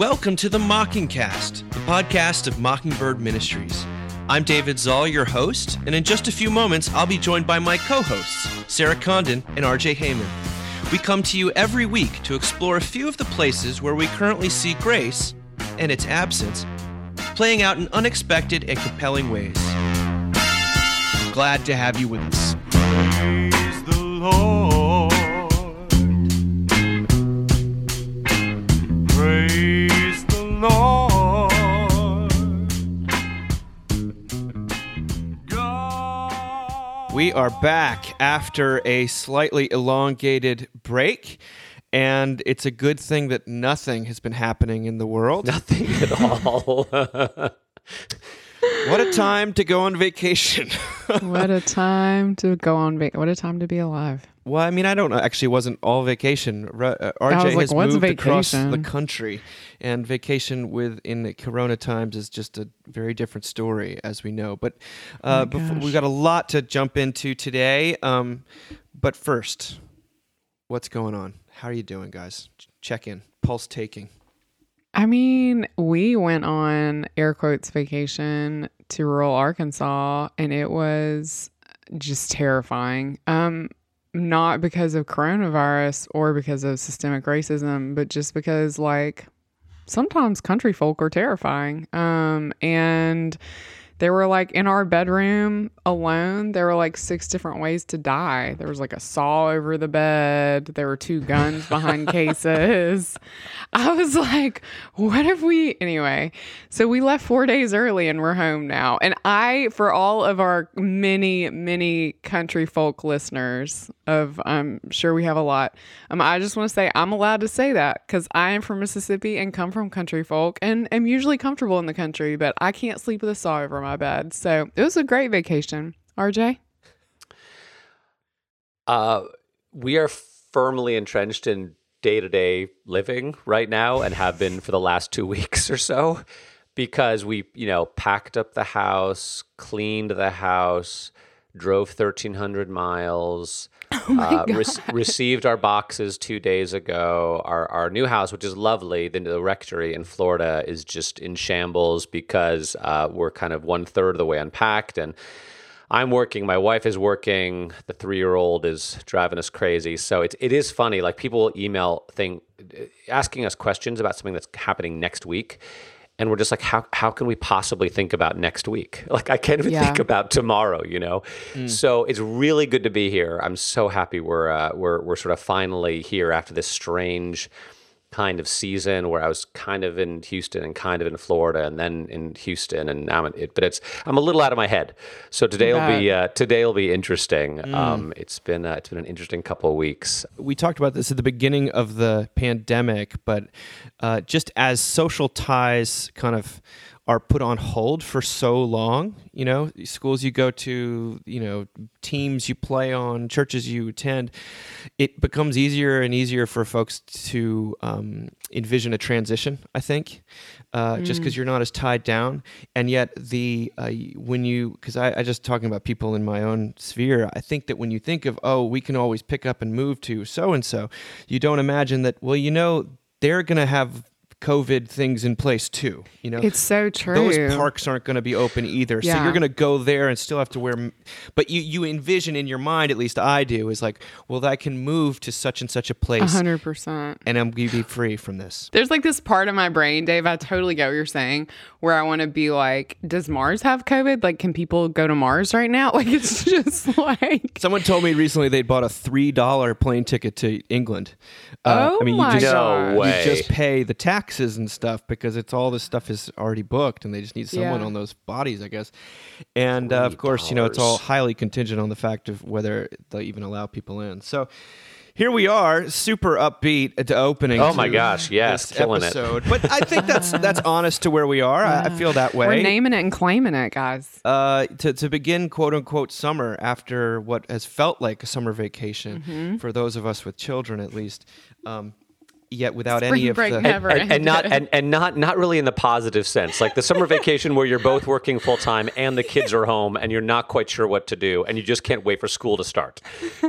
Welcome to the Mockingcast, the podcast of Mockingbird Ministries. I'm David Zahl, your host, and in just a few moments, I'll be joined by my co hosts, Sarah Condon and RJ Heijmen. We come to you every week to explore a few of the places where we currently see grace and its absence playing out in unexpected and compelling ways. Glad to have you with us. Praise the Lord. We are back after a slightly elongated break, and it's a good thing that nothing has been happening in the world. Nothing at all. What a time to go on vacation. what a time to go on vac- what a time to be alive well, I mean, I don't know. Actually, it wasn't all vacation. R- uh, RJ like, has moved across the country, and vacation with in the Corona times is just a very different story, as we know. But uh, my before, we've got a lot to jump into today. Um, but first, what's going on? How are you doing, guys? Check in, pulse taking. i mean we went on air quotes vacation to rural arkansas and it was just terrifying um not because of coronavirus or because of systemic racism but just because like sometimes country folk are terrifying. Um and they were like in our bedroom alone there were like six different ways to die. There was like a saw over the bed. There were two guns behind cases. I was like what if we anyway so we left four days early and we're home now. And i for all of our many many country folk listeners of i'm sure we have a lot um, i just want to say i'm allowed to say that because i am from mississippi and come from country folk and am usually comfortable in the country but i can't sleep with a saw over my bed so it was a great vacation. Rj uh, we are firmly entrenched in day to day living right now and have been for the last two weeks or so because we, you know, packed up the house, cleaned the house, drove 1,300 miles. uh, rec- received our boxes two days ago. Our our new house, which is lovely, the, the rectory in Florida, is just in shambles because uh, we're kind of one third of the way unpacked, and I'm working. My wife is working. The three year old is driving us crazy. So it it is funny. Like people email thing asking us questions about something that's happening next week. And we're just like, how, how can we possibly think about next week? Like, I can't even Yeah. think about tomorrow, you know? So it's really good to be here. I'm so happy we're, uh, we're, we're sort of finally here after this strange kind of season where I was kind of in Houston and kind of in Florida and then in Houston and now in it, but it's, I'm a little out of my head. So today will be, uh, today will be interesting. Um, it's been, uh, it's been an interesting couple of weeks. we talked about this at the beginning of the pandemic, but uh, just as social ties kind of are put on hold for so long, you know, schools you go to, you know, teams you play on, churches you attend, it becomes easier and easier for folks to um, envision a transition. I think, uh, just because you're not as tied down, and yet the uh, when you because I, I just talking about people in my own sphere, I think that when you think of oh we can always pick up and move to so and so, you don't imagine that well you know they're gonna have COVID things in place too. You know, It's so true. those parks aren't going to be open either. So you're going to go there and still have to wear. But you you envision in your mind, at least I do, is like, well, I can move to such and such a A place, hundred percent. and I'm going to be free from this. There's like this part of my brain, Dave. I totally get what you're saying, where I want to be like, does Mars have COVID? Like, can people go to Mars right now? Like, it's just like, Someone told me recently they'd bought a three dollar plane ticket to England. Uh, Oh I mean, my you just gosh. No way. you just pay the taxes and stuff because it's all this stuff is already booked, and they just need someone Yeah. on those bodies, I guess. And uh, of course, you know, it's all highly contingent on the fact of whether they'll even allow people in. So. Here we are, super upbeat at the opening. Oh my gosh, yes, this killing it. episode. But I think that's that's honest to where we are. I, I feel that way. we're naming it and claiming it, guys. uh, to, to begin quote unquote summer after what has felt like a summer vacation Mm-hmm. for those of us with children at least um, yet without Spring any of break the never and, and not and, and not not really in the positive sense like the summer vacation where you're both working full time and the kids are home and you're not quite sure what to do and you just can't wait for school to start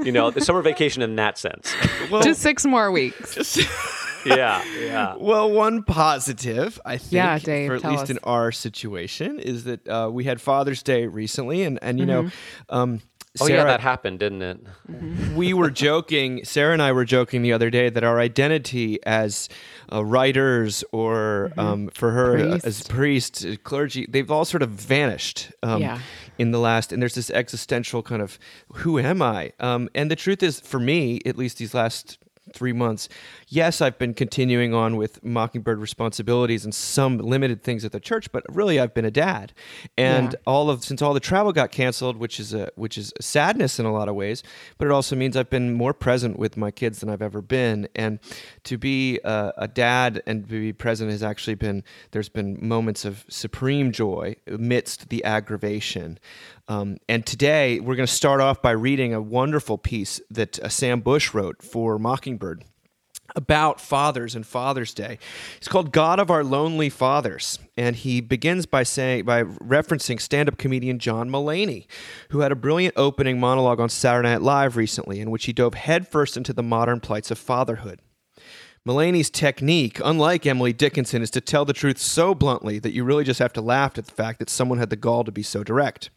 you know the summer vacation in that sense well, just six more weeks. yeah, yeah. Well, one positive, I think, Yeah, Dave, for at least us. in our situation, is that uh, we had Father's Day recently, and and you know, um, Oh Sarah, yeah, that happened, didn't it? we were joking. Sarah and I were joking the other day that our identity as uh, writers, or um, for her uh, Priest. as priests, uh, clergy, they've all sort of vanished. Um, Yeah. In the last, and there's this existential kind of, who am I? Um, and the truth is, for me, at least these last three months, yes, I've been continuing on with Mockingbird responsibilities and some limited things at the church, but really, I've been a dad, and Yeah. all of since all the travel got canceled, which is a which is a sadness in a lot of ways, but it also means I've been more present with my kids than I've ever been, and to be a, a dad and to be present has actually been there's been moments of supreme joy amidst the aggravation. Um, and today we're going to start off by reading a wonderful piece that uh, Sam Bush wrote for Mockingbird about fathers and Father's Day. It's called God of Our Lonely Fathers, and he begins by saying by referencing stand-up comedian John Mulaney, who had a brilliant opening monologue on Saturday Night Live recently in which he dove headfirst into the modern plights of fatherhood. Mulaney's technique, unlike Emily Dickinson, is to tell the truth so bluntly that you really just have to laugh at the fact that someone had the gall to be so direct.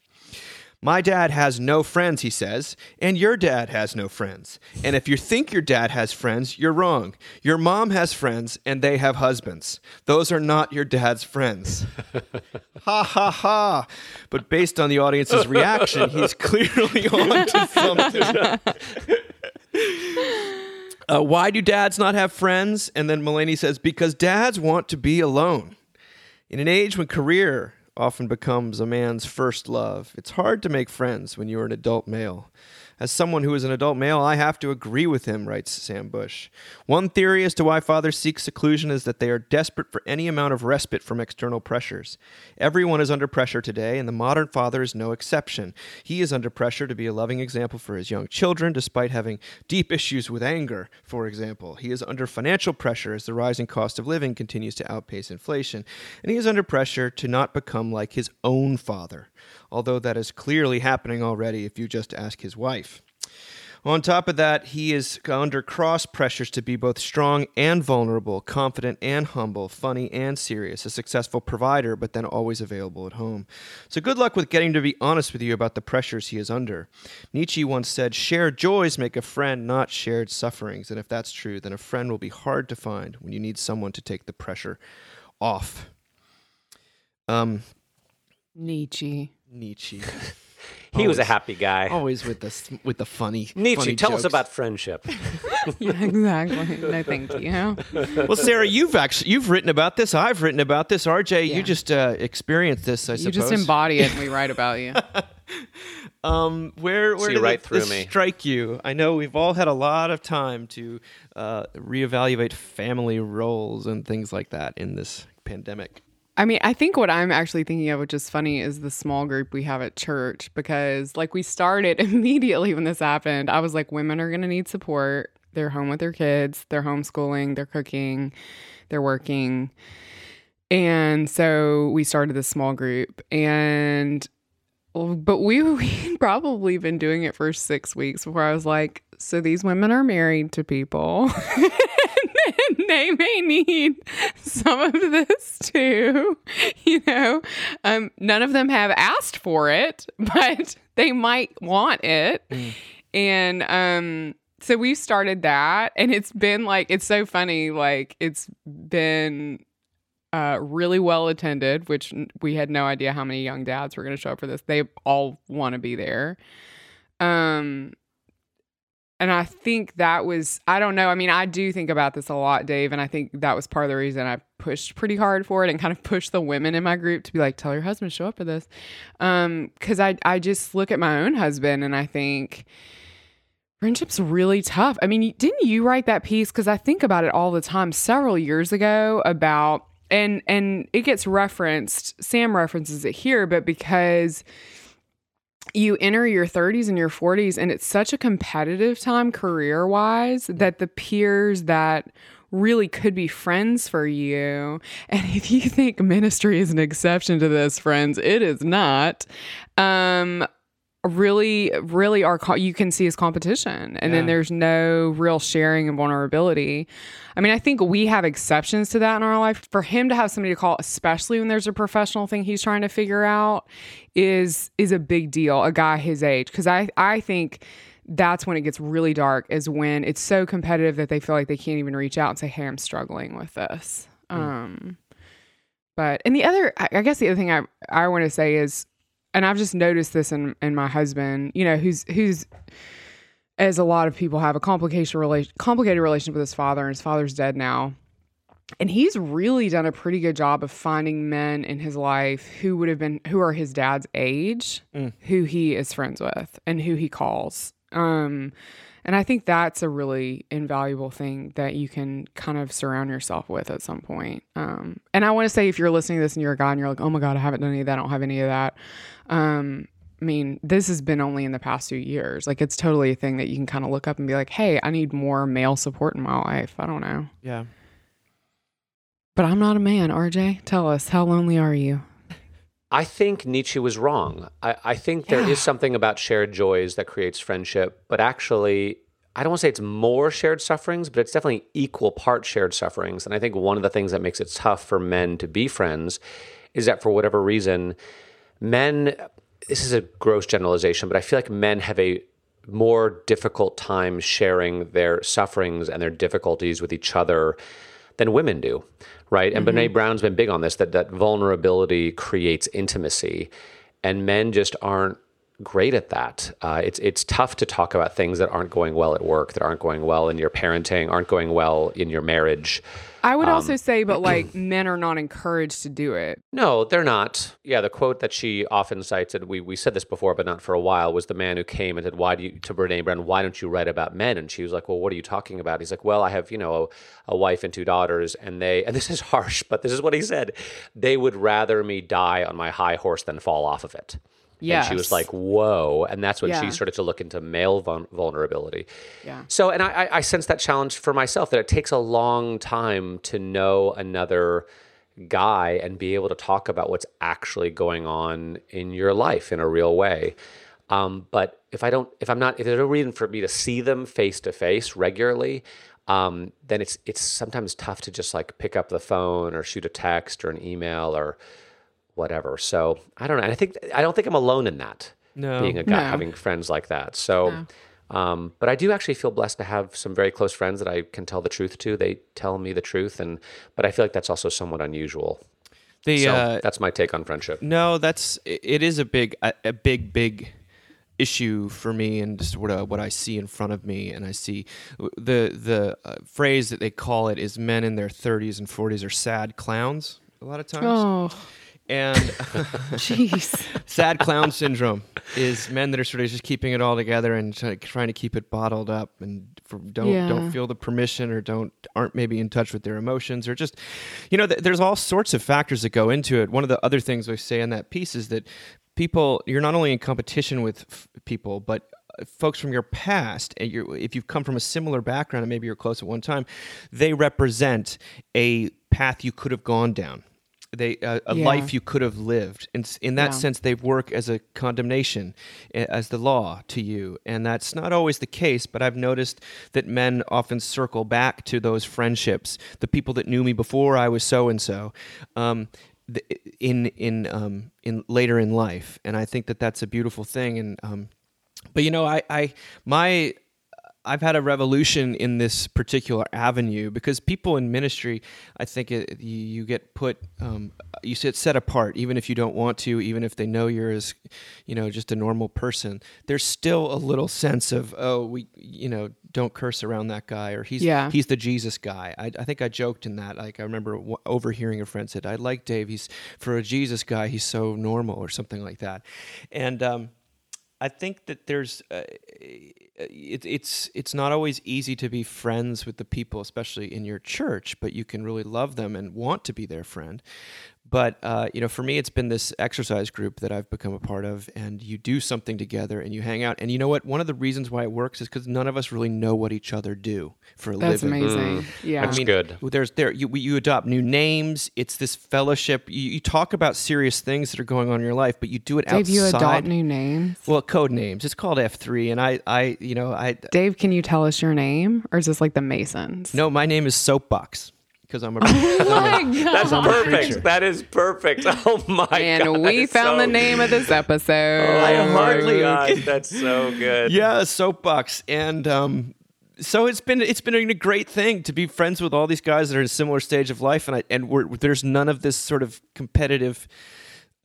My dad has no friends, he says, and your dad has no friends. And if you think your dad has friends, you're wrong. Your mom has friends, and they have husbands. Those are not your dad's friends. ha ha ha. But based on the audience's reaction, he's clearly on to something. Uh, why do dads not have friends? And then Mulaney says, because dads want to be alone. In an age when career often becomes a man's first love, it's hard to make friends when you're an adult male. As someone who is an adult male, I have to agree with him, writes Sam Bush. One theory as to why fathers seek seclusion is that they are desperate for any amount of respite from external pressures. Everyone is under pressure today, and the modern father is no exception. He is under pressure to be a loving example for his young children, despite having deep issues with anger, for example. He is under financial pressure as the rising cost of living continues to outpace inflation, and he is under pressure to not become like his own father, although that is clearly happening already if you just ask his wife. On top of that, he is under cross pressures to be both strong and vulnerable, confident and humble, funny and serious, a successful provider, but then always available at home. So good luck with getting to be honest with you about the pressures he is under. Nietzsche once said, Shared joys make a friend, not shared sufferings. And if that's true, then a friend will be hard to find when you need someone to take the pressure off. Um, Nietzsche. Nietzsche. He was a happy guy. Always with the with the funny Nietzsche, funny tell us about friendship. Yeah, exactly. No, thank you. well, Sarah, you've actually you've written about this. I've written about this. RJ, Yeah. you just uh, experienced this. I suppose. You suppose. just embody it, and we write about you. Um, where where See did right it- this me. strike you? I know we've all had a lot of time to uh, reevaluate family roles and things like that in this pandemic. I mean, I think what I'm actually thinking of, which is funny, is the small group we have at church because, like, we started immediately when this happened. I was like, women are going to need support. They're home with their kids, they're homeschooling, they're cooking, they're working. And so we started this small group. And, but we, we'd probably been doing it for six weeks before I was like, so these women are married to people. they may need some of this too. You know, um, none of them have asked for it, but they might want it. And um, so we've started that, and it's been like, it's so funny. Like, it's been uh, really well attended, which we had no idea how many young dads were going to show up for this. They all want to be there. Um, and I think that was, I don't know. I mean, I do think about this a lot, Dave. And I think that was part of the reason I pushed pretty hard for it and kind of pushed the women in my group to be like, tell your husband show up for this. Um, cause I, I just look at my own husband and I think friendship's really tough. I mean, didn't you write that piece? Cause I think about it all the time several years ago about, and, and it gets referenced, Sam references it here, but because you enter your 30s and your 40s and it's such a competitive time career wise that the peers that really could be friends for you and if you think ministry is an exception to this friends it is not. Um really really are co- you can see as competition. And then there's no real sharing and vulnerability. I mean i think we have exceptions to that in our life. For him to have somebody to call especially when there's a professional thing he's trying to figure out is is a big deal a guy his age. Because i i think that's when it gets really dark is when it's so competitive that they feel like they can't even reach out and say hey i'm struggling with this. Um but and the other I I guess the other thing I I want to say is and I've just noticed this in in my husband, you know, who's who's as a lot of people have a complication relation complicated relationship with his father and his father's dead now. And he's really done a pretty good job of finding men in his life who would have been who are his dad's age, who he is friends with and who he calls. Um and I think that's a really invaluable thing that you can kind of surround yourself with at some point. Um, and I want to say, if you're listening to this and you're a guy and you're like, oh my God, I haven't done any of that, I don't have any of that. Um, I mean, this has been only in the past few years. Like, it's totally a thing that you can kind of look up and be like, hey, I need more male support in my life. I don't know. Yeah. But I'm not a man, RJ. Tell us, how lonely are you? I think Nietzsche was wrong. I, I think there is something about shared joys that creates friendship, but actually, I don't want to say it's more shared sufferings, but it's definitely equal part shared sufferings. And I think one of the things that makes it tough for men to be friends is that for whatever reason, men, this is a gross generalization, but I feel like men have a more difficult time sharing their sufferings and their difficulties with each other than women do, right? And Brene mm-hmm. Brown's been big on this that that vulnerability creates intimacy, and men just aren't great at that. Uh, it's it's tough to talk about things that aren't going well at work, that aren't going well in your parenting, aren't going well in your marriage. I would also say, but like men are not encouraged to do it. No, they're not. Yeah, the quote that she often cites, and we, we said this before, but not for a while, was the man who came and said, "Why do you to Brene Brown? Why don't you write about men?" And she was like, "Well, what are you talking about?" He's like, "Well, I have you know a, a wife and two daughters, and they and this is harsh, but this is what he said. They would rather me die on my high horse than fall off of it." And she was like, "Whoa!" And that's when Yeah. she started to look into male vul- vulnerability. Yeah. So, and I, I- I sense that challenge for myself that it takes a long time to know another guy and be able to talk about what's actually going on in your life in a real way. Um, but if I don't, if I'm not, if there's no reason for me to see them face to face regularly, um, then it's it's sometimes tough to just like pick up the phone or shoot a text or an email or whatever. So I don't know. And I think I don't think I'm alone in that. No. being a guy No. having friends like that. So, um, but I do actually feel blessed to have some very close friends that I can tell the truth to. They tell me the truth, and but I feel like that's also somewhat unusual. The so uh, that's my take on friendship. No, that's it it is a big a, a big big issue for me and just what uh, what I see in front of me and I see the the uh, phrase that they call it is men in their 30s and 40s are sad clowns a lot of times. Oh, And jeez. sad clown syndrome is men that are sort of just keeping it all together and trying to keep it bottled up and don't Yeah. don't feel the permission or don't aren't maybe in touch with their emotions or just you know th- there's all sorts of factors that go into it. One of the other things I say in that piece is that people you're not only in competition with f- people but uh, folks from your past if you've come from a similar background and maybe you're close at one time they represent a path you could have gone down they uh, a Yeah. life you could have lived. In, in that Yeah. sense, they work as a condemnation, as the law to you. And that's not always the case, but I've noticed that men often circle back to those friendships, the people that knew me before I was so and so. Um, in in um, in later in life, and I think that that's a beautiful thing. And um, but you know, I I my I've had a revolution in this particular avenue because people in ministry, I think it, you, you get put, um, you sit set apart, even if you don't want to, even if they know you're as, you know, just a normal person. There's still a little sense of, oh, we, you know, don't curse around that guy, or he's Yeah. he's the Jesus guy. I, I think I joked in that. Like I remember w- overhearing a friend said, "I like Dave. He's for a Jesus guy. He's so normal," or something like that, and. Um, I think that there's uh, Uh, it, it's it's not always easy to be friends with the people, especially in your church, but you can really love them and want to be their friend. But uh, you know, for me, it's been this exercise group that I've become a part of, and you do something together, and you hang out. And you know what? One of the reasons why it works is because none of us really know what each other do for a That's living. That's amazing. Yeah. That's good. There's there you you adopt new names. It's this fellowship. You, you talk about serious things that are going on in your life, but you do it outside. Dave, you adopt new names. well, code names. It's called F three, and I I you know I Dave, can you tell us your name, or is this like the Masons? no, my name is Soapbox because I'm a. That's I'm a perfect. That is perfect. Oh my god. And we found so- the name of this episode. I Oh my hardly God. God, That's so good. yeah, soapbox, and um, so it's been it's been a great thing to be friends with all these guys that are in a similar stage of life, and I and we're, there's none of this sort of competitive.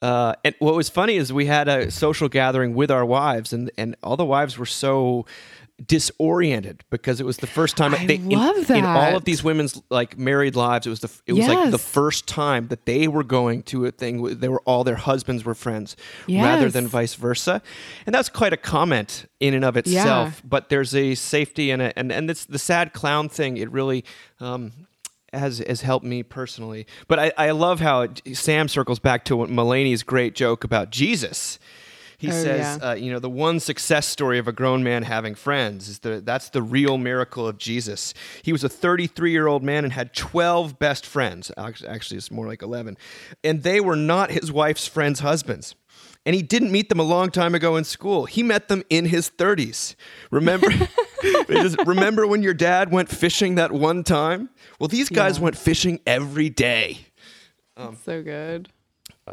Uh, and what was funny is we had a social gathering with our wives, and and all the wives were so disoriented because it was the first time I they, in- love in, all of these women's like married lives it was the it was like the first time that they were going to a thing where they were all their husbands were friends rather than vice versa. And that's quite a comment in and of itself but there's a safety and a, and and it's the sad clown thing. It really um has has helped me personally. But i i love how it, sam circles back to what mulaney's great joke about jesus he Oh, says, yeah. uh, you know, the one success story of a grown man having friends is the that's the real miracle of Jesus. He was a 33 year old man and had 12 best friends. Actually, it's more like 11, and they were not his wife's friends' husbands. And he didn't meet them a long time ago in school. He met them in his 30s. Remember? Remember when your dad went fishing that one time? Well, these guys Yeah. went fishing every day. so good.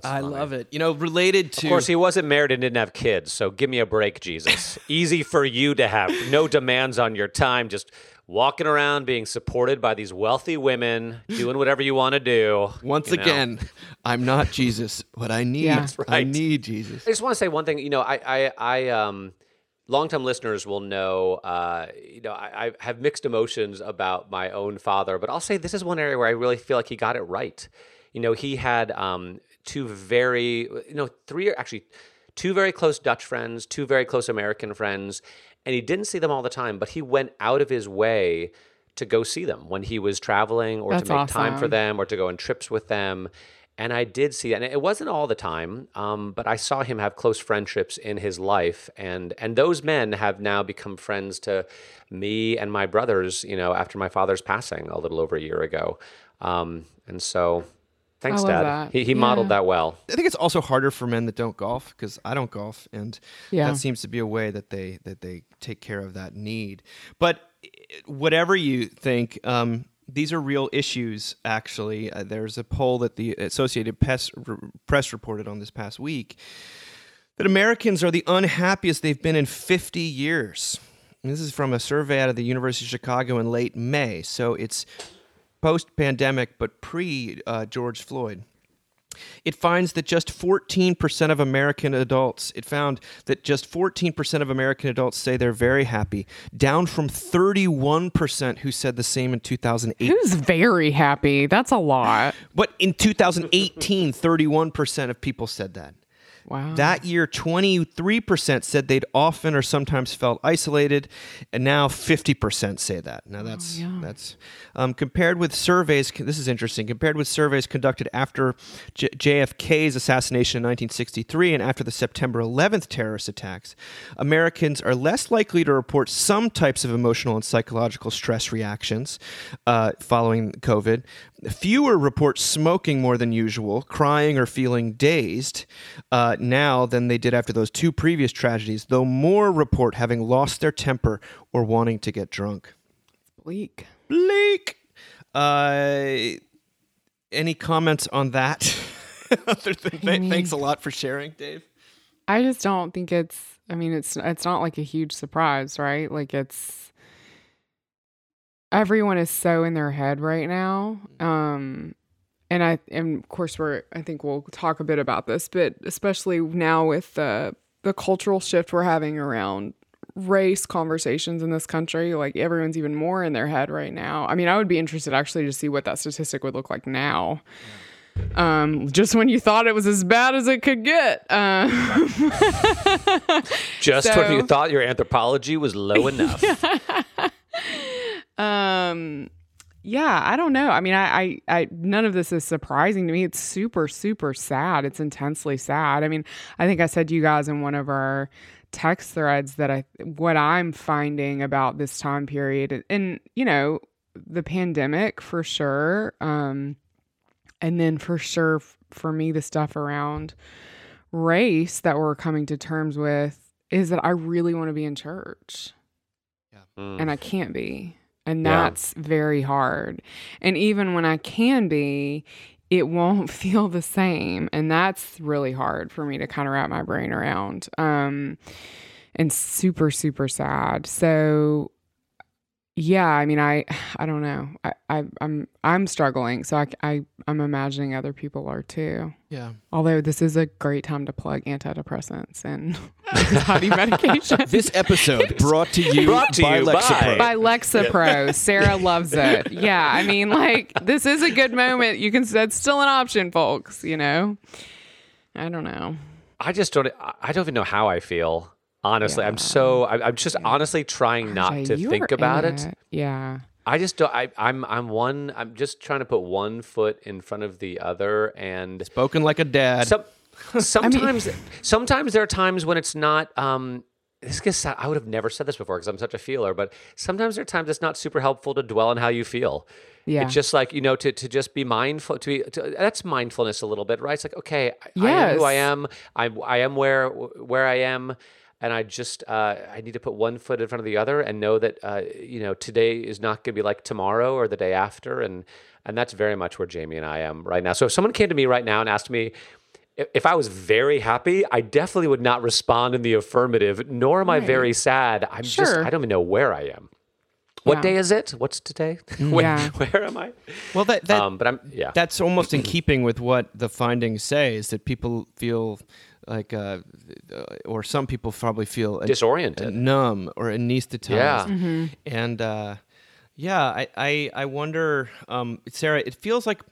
That's I funny. love it. You know, related to Of course, he wasn't married and didn't have kids, so give me a break, Jesus. Easy for you to have no demands on your time, just walking around being supported by these wealthy women, doing whatever you want to do. Once you know? again, I'm not Jesus, but I need Yeah. That's I need Jesus. I just want to say one thing. You know, I, I, I um, longtime listeners will know. Uh, you know, I, I have mixed emotions about my own father, but I'll say this is one area where I really feel like he got it right. You know, he had um, two very, you know, three actually two very close Dutch friends, two very close American friends, and he didn't see them all the time, but he went out of his way to go see them when he was traveling or That's to make time for them or to go on trips with them. And I did see that. And it wasn't all the time, um, but I saw him have close friendships in his life. And, and those men have now become friends to me and my brothers, you know, after my father's passing a little over a year ago. Um, and so thanks, Dad. that. He, he modeled that well. I think it's also harder for men that don't golf because I don't golf, and Yeah. that seems to be a way that they that they take care of that need. But whatever you think, um, these are real issues. Actually, uh, there's a poll that the Associated Press, Press reported on this past week that Americans are the unhappiest they've been in 50 years. And this is from a survey out of the University of Chicago in late May. So it's post pandemic, but pre uh, George Floyd. It finds that just 14% of American adults, it found that just 14% of American adults say they're very happy, down from 31% who said the same in 2008. Who's very happy? That's a lot. But in 2018, 31% of people said that. Wow. That year, 23% said they'd often or sometimes felt isolated, and now 50% say that. Now that's yeah. that's um, compared with surveys. This is interesting. Compared with surveys conducted after J- JFK's assassination in 1963 and after the September 11th terrorist attacks, Americans are less likely to report some types of emotional and psychological stress reactions uh, following COVID. Fewer report smoking more than usual, crying or feeling dazed uh, now than they did after those two previous tragedies, though more report having lost their temper or wanting to get drunk. bleak. Bleak. Uh, any comments on that? Other than th- thanks a lot for sharing, Dave. I just don't think it's. I mean, it's it's not like a huge surprise, right? Like it's everyone is so in their head right now. Um, and I and of course we're. I think we'll talk a bit about this, but especially now with the the cultural shift we're having around race conversations in this country like everyone's even more in their head right now i mean i would be interested actually to see what that statistic would look like now um just when you thought it was as bad as it could get um Just when you thought your anthropology was low enough. Um, yeah, I don't know. I mean, I, I, I, none of this is surprising to me. It's super, super sad. It's intensely sad. I mean, I think I said to you guys in one of our text threads that I, what I'm finding about this time period, and you know, the pandemic for sure, um, and then for sure f- for me, the stuff around race that we're coming to terms with is that I really want to be in church Mm. and I can't be. And Yeah. that's very hard. And even when I can be, it won't feel the same. And that's really hard for me to kind of wrap my brain around. Um, and super, super sad. So yeah, I mean, I, I don't know. I, I, I'm, I'm struggling. So I, I, I'm imagining other people are too. Yeah. Although this is a great time to plug antidepressants and anxiety medication. This episode brought to you Brought to by you Lexapro. by Lexapro. Sarah loves it. Yeah, I mean, like this is a good moment. You can. That's still an option, folks. You know. I don't know. I just don't. I- I don't even know how I feel. Honestly, I'm so. I, I'm just honestly trying not RJ, to think about in it. Yeah. I just don't. I, I'm. I'm one. I'm just trying to put one foot in front of the other, and Spoken like a dad. some, sometimes. sometimes there are times when it's not. Um, this gets. I would have never said this before because I'm such a feeler, but sometimes there are times it's not super helpful to dwell on how you feel. Yeah. It's just like you know to, to just be mindful to be to, that's mindfulness a little bit, right? It's like okay, I, I am who I am. I I am where where I am, and I just uh, I need to put one foot in front of the other and know that uh, you know today is not going to be like tomorrow or the day after, and and that's very much where Jamie and I am right now. So if someone came to me right now and asked me. if- If I was very happy, I definitely would not respond in the affirmative. Nor am I very sad. I'm just I don't even know where I am. What Yeah. day is it? What's today? where, Yeah. where am I? well, that, that um, but I'm yeah. that's almost in keeping with what the findings say is that people feel like, uh, uh, or some people probably feel an- Disoriented. numb or anesthetized. Yeah. Mm-hmm. And uh, yeah, I, I, I wonder, um, Sarah, it feels like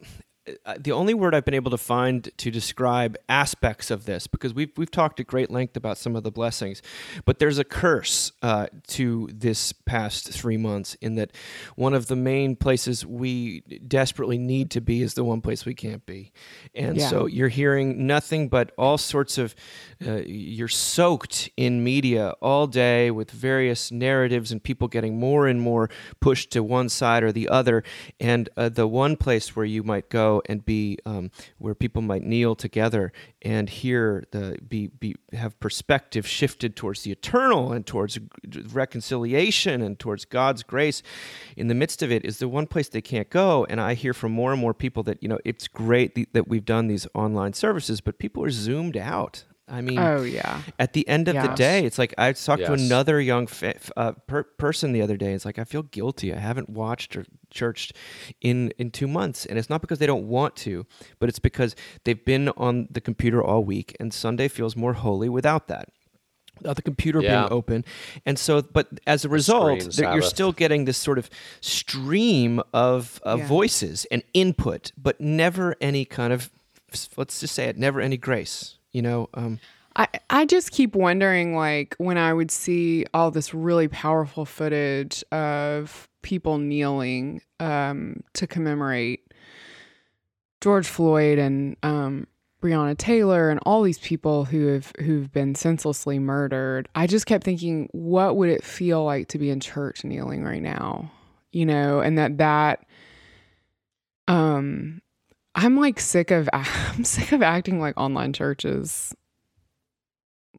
the only word I've been able to find to describe aspects of this, because we've, we've talked at great length about some of the blessings, but there's a curse uh, to this past three months in that one of the main places we desperately need to be is the one place we can't be. And Yeah. so you're hearing nothing but all sorts of, uh, you're soaked in media all day with various narratives and people getting more and more pushed to one side or the other. And uh, the one place where you might go and be, um, where people might kneel together and hear the be, be have perspective shifted towards the eternal and towards reconciliation and towards God's grace. In the midst of it is the one place they can't go and I hear from more and more people that you know it's great th- that we've done these online services but people are zoomed out I mean Oh yeah. at the end of the day, it's like I talked to another young fa- f- uh, per- person the other day. It's like I feel guilty. I haven't watched or churched in in two months, and it's not because they don't want to, but it's because they've been on the computer all week, and Sunday feels more holy without that. Without the computer Yeah. being open, and so, but as a result, screen you're still getting this sort of stream of, of Yeah. voices and input, but never any kind of, let's just say it, never any grace. You know, um, I, I just keep wondering like when I would see all this really powerful footage of people kneeling um, to commemorate George Floyd and um, Breonna Taylor and all these people who have who've been senselessly murdered. I just kept thinking, what would it feel like to be in church kneeling right now? You know, and that that um I'm like sick of I'm sick of acting like online churches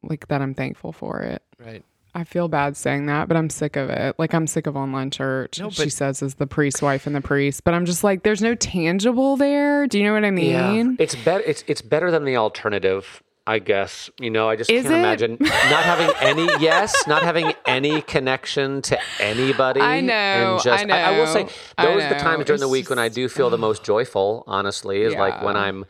like that I'm thankful for it. right. I feel bad saying that, but I'm sick of it. Like I'm sick of online church. No, she says is the priest's wife and the priest, but I'm just like, there's no tangible there. Do you know what I mean? It's better. It's it's better than the alternative, I guess. You know, I just Is can't it? imagine not having any. yes, not having any connection to anybody. I know, and just, I I, will say those are the times during the week when I do feel the most joyful. Honestly, is like when I'm.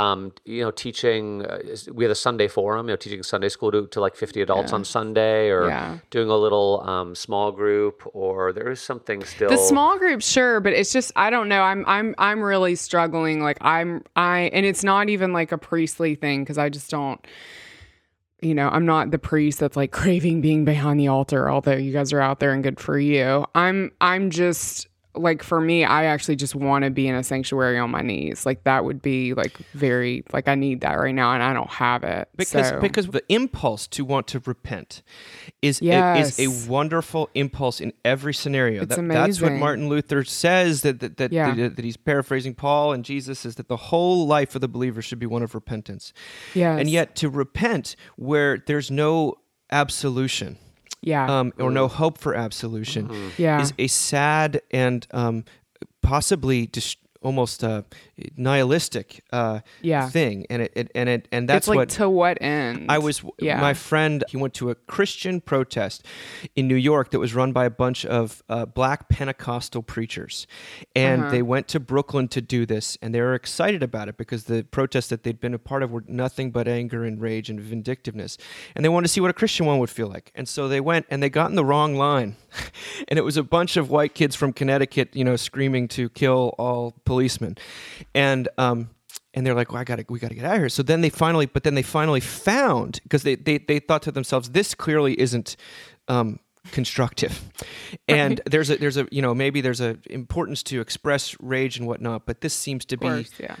Um, you know, teaching. Uh, we have a Sunday forum. You know, teaching Sunday school to, to like fifty adults on Sunday, or Yeah. doing a little um, small group, or there is something still. The small group, sure, but it's just I don't know. I'm I'm I'm really struggling. Like I'm I and it's not even like a priestly thing because I just don't. You know, I'm not the priest that's like craving being behind the altar. Although you guys are out there and good for you. I'm I'm just like for me, I actually just want to be in a sanctuary on my knees. Like that would be like very like I need that right now, and I don't have it because So- because the impulse to want to repent is Yes. is a wonderful impulse in every scenario. That- That's what. Martin Luther says that that that, Yeah. that, that he's paraphrasing Paul and Jesus is that the whole life of the believer should be one of repentance. Yes. And yet to repent where there's no absolution yeah, um, or no hope for absolution Yeah. is a sad and um, possibly dis- almost uh, nihilistic uh, Yeah. thing, and it, it and it and that's it's like what to what end? I was. Yeah. My friend, he went to a Christian protest in New York that was run by a bunch of uh, black Pentecostal preachers, and Uh-huh. they went to Brooklyn to do this, and they were excited about it because the protests that they'd been a part of were nothing but anger and rage and vindictiveness, and they wanted to see what a Christian one would feel like, and so they went and they got in the wrong line, and it was a bunch of white kids from Connecticut, you know, screaming to kill all policemen, and um, and they're like, well, I gotta, we gotta get out of here. So then they finally, but then they finally found because they, they they thought to themselves, this clearly isn't um, constructive, and there's a there's a you know maybe there's a importance to express rage and whatnot, but this seems to of be course, yeah.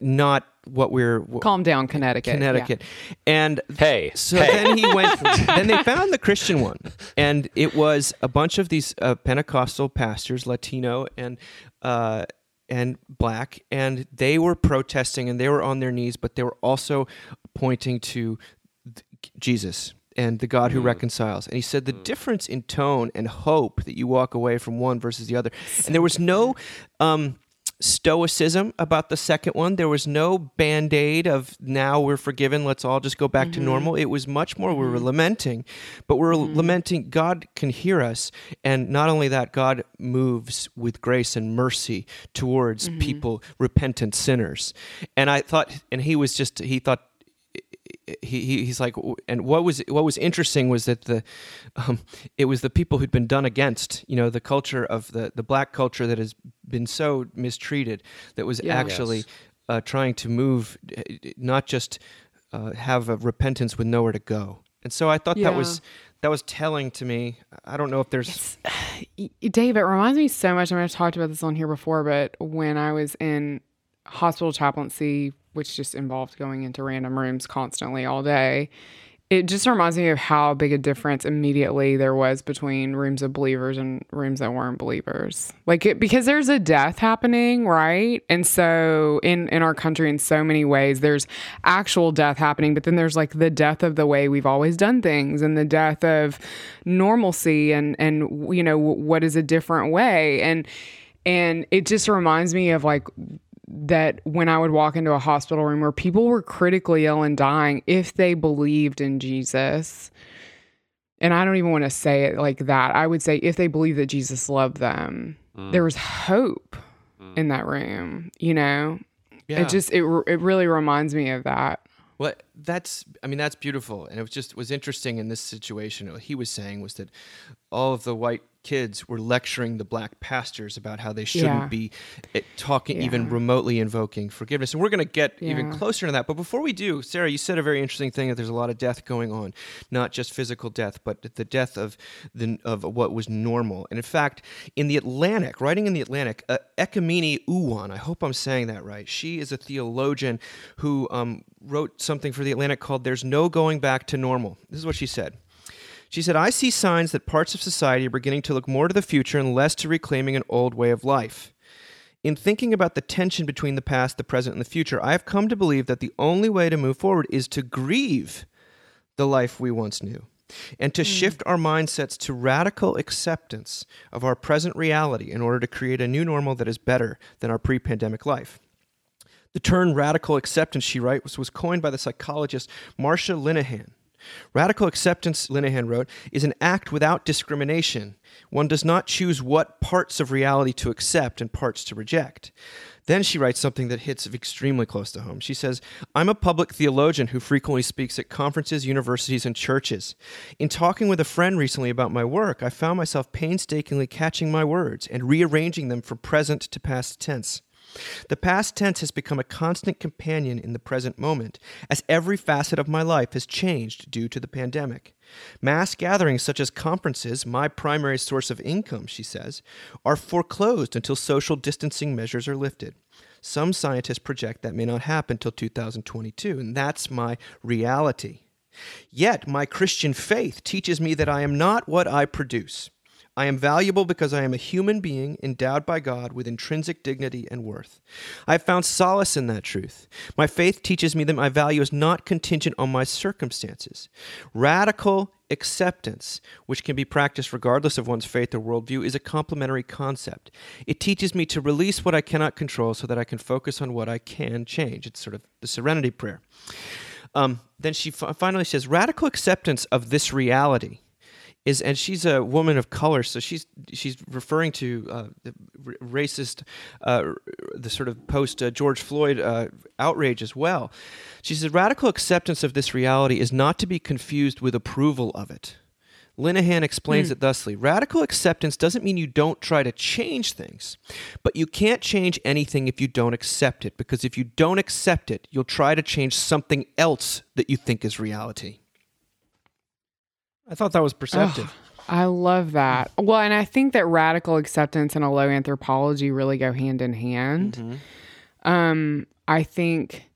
not what we're what, Calm down, Connecticut. yeah. Connecticut, and Hey, so hey. then he went. then they found the Christian one, and it was a bunch of these uh, Pentecostal pastors, Latino and uh, and black, and they were protesting and they were on their knees, but they were also pointing to th- Jesus and the God who reconciles. And he said the difference in tone and hope that you walk away from one versus the other, and there was no. Um, stoicism about the second one. There was no band aid of now we're forgiven, let's all just go back to mm-hmm. normal. It was much more we were mm-hmm. lamenting, but we're mm-hmm. lamenting God can hear us. And not only that, God moves with grace and mercy towards people, repentant sinners. And I thought, and he was just, he thought, he, he he's like and what was what was interesting was that the um, it was the people who'd been done against you know the culture of the the black culture that has been so mistreated that was Yeah. actually Yes. uh, trying to move uh, not just uh, have a repentance with nowhere to go and so I thought that was that was telling to me I don't know if there's Y- Dave, it reminds me so much. I mean, I've talked about this on here before, but when I was in hospital chaplaincy, which just involved going into random rooms constantly all day, it just reminds me of how big a difference immediately there was between rooms of believers and rooms that weren't believers. Like, it, because there's a death happening, right? And so, in in our country, in so many ways, there's actual death happening, but then there's like the death of the way we've always done things, and the death of normalcy, and and you know what is a different way, and and it just reminds me of like that when I would walk into a hospital room where people were critically ill and dying if they believed in Jesus. And I don't even want to say it like that. I would say if they believed that Jesus loved them, mm. there was hope mm. in that room, you know? yeah. It just it it really reminds me of that. Well, that's I mean that's beautiful, and it was just was interesting in this situation. What he was saying was that all of the white kids were lecturing the black pastors about how they shouldn't Yeah. be eh, talking, even remotely invoking forgiveness. And we're going to get even closer to that. But before we do, Sarah, you said a very interesting thing that there's a lot of death going on, not just physical death, but the death of the of what was normal. And in fact, in the Atlantic, writing in the Atlantic, uh, Ekemini Uwan, I hope I'm saying that right. She is a theologian who um, wrote something for the Atlantic called "There's No Going Back to Normal." This is what she said. She said, I see signs that parts of society are beginning to look more to the future and less to reclaiming an old way of life. In thinking about the tension between the past, the present, and the future, I have come to believe that the only way to move forward is to grieve the life we once knew and to hmm. shift our mindsets to radical acceptance of our present reality in order to create a new normal that is better than our pre pandemic life. The term radical acceptance, she writes, was, was coined by the psychologist Marsha Linehan. Radical acceptance, Linehan wrote, is an act without discrimination. One does not choose what parts of reality to accept and parts to reject. Then she writes something that hits extremely close to home. She says, I'm a public theologian who frequently speaks at conferences, universities, and churches. In talking with a friend recently about my work, I found myself painstakingly catching my words and rearranging them from present to past tense. The past tense has become a constant companion in the present moment, as every facet of my life has changed due to the pandemic. Mass gatherings such as conferences, my primary source of income, she says, are foreclosed until social distancing measures are lifted. Some scientists project that may not happen till 2022, and that's my reality. Yet, my Christian faith teaches me that I am not what I produce. I am valuable because I am a human being endowed by God with intrinsic dignity and worth. I have found solace in that truth. My faith teaches me that my value is not contingent on my circumstances. Radical acceptance, which can be practiced regardless of one's faith or worldview, is a complementary concept. It teaches me to release what I cannot control so that I can focus on what I can change. It's sort of the serenity prayer. Um, then she f- finally says radical acceptance of this reality is and she's a woman of color so she's she's referring to uh, the r- racist uh, the sort of post uh, George Floyd uh, outrage as well. She says radical acceptance of this reality is not to be confused with approval of it. Linehan explains it thusly Radical acceptance doesn't mean you don't try to change things, but you can't change anything if you don't accept it, because if you don't accept it, you'll try to change something else that you think is reality. I thought that was perceptive. I love that. Well, and I think that radical acceptance and a low anthropology really go hand in hand. Um, I think,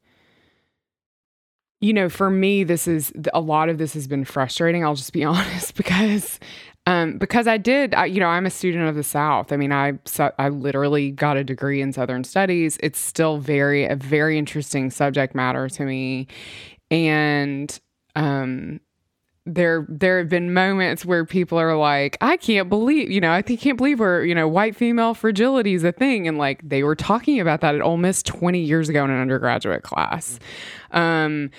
you know, for me, this is a lot of this has been frustrating. I'll just be honest because. Um, because I did, I, you know, I'm a student of the South. I mean, I so- I literally got a degree in Southern Studies. It's still very a very interesting subject matter to me, and um, there there have been moments where people are like, I can't believe, you know, I think can't believe we're, you know, white female fragility is a thing. And like they were talking about that at Ole Miss 20 years ago in an undergraduate class. Um,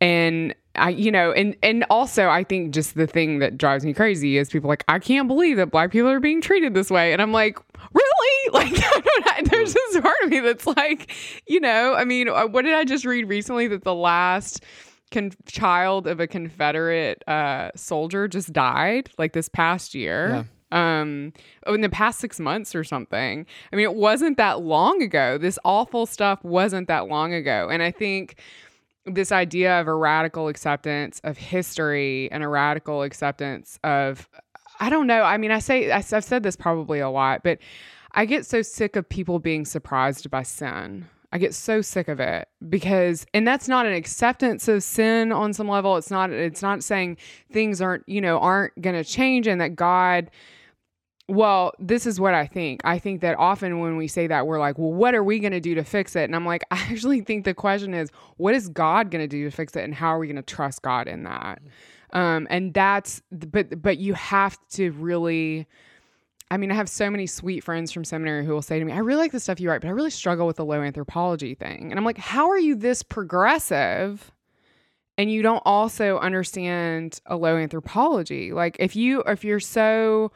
and I, you know, and and also I think just the thing that drives me crazy is people like, I can't believe that black people are being treated this way. And I'm like, really? Like, I don't, there's this part of me that's like, you know, I mean, uh, what did I just read recently that the last con- child of a Confederate uh, soldier just died like this past year. Um, oh, in the past six months or something. I mean, it wasn't that long ago. This awful stuff wasn't that long ago. And I think this idea of a radical acceptance of history and a radical acceptance of, I don't know. I mean, I say, I've said this probably a lot, but I get so sick of people being surprised by sin. I get so sick of it because and that's not an acceptance of sin on some level. It's not it's not saying things aren't, you know, aren't going to change and that God well, this is what I think. I think that often when we say that, we're like, well, what are we going to do to fix it? And I'm like, I actually think the question is, what is God going to do to fix it? And how are we going to trust God in that? Um, and that's, but, but you have to really, I mean, I have so many sweet friends from seminary who will say to me, I really like the stuff you write, but I really struggle with the low anthropology thing. And I'm like, how are you this progressive? And you don't also understand a low anthropology. Like if you if you're so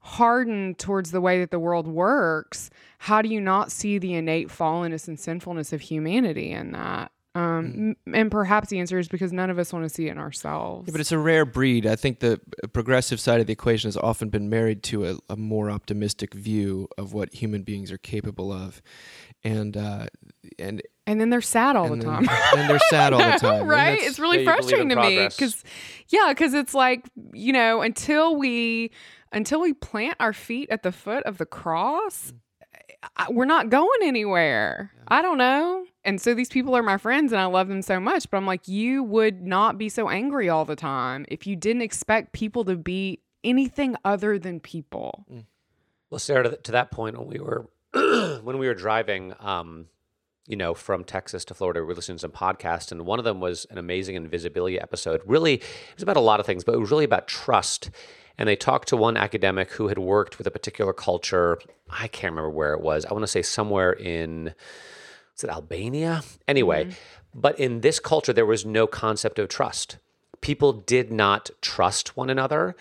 hardened towards the way that the world works, how do you not see the innate fallenness and sinfulness of humanity in that? Um, m- And perhaps the answer is because none of us want to see it in ourselves. Yeah, but it's a rare breed. I think the progressive side of the equation has often been married to a, a more optimistic view of what human beings are capable of, and uh, and and then they're sad all and the then- time. and they're sad all the time, right? It's really Yeah, frustrating in to me because, yeah, because it's like you know until we until we plant our feet at the foot of the cross, I, we're not going anywhere. I don't know. And so these people are my friends and I love them so much, but I'm like, you would not be so angry all the time if you didn't expect people to be anything other than people. Well, Sarah, to, to that point, when we were when we were driving, um, you know, from Texas to Florida, we were listening to some podcasts, and one of them was an amazing Invisibilia episode. Really, it was about a lot of things, but it was really about trust. And they talked to one academic who had worked with a particular culture. I can't remember where it was. I want to say somewhere in is it Albania? Anyway, but in this culture, there was no concept of trust. People did not trust one another.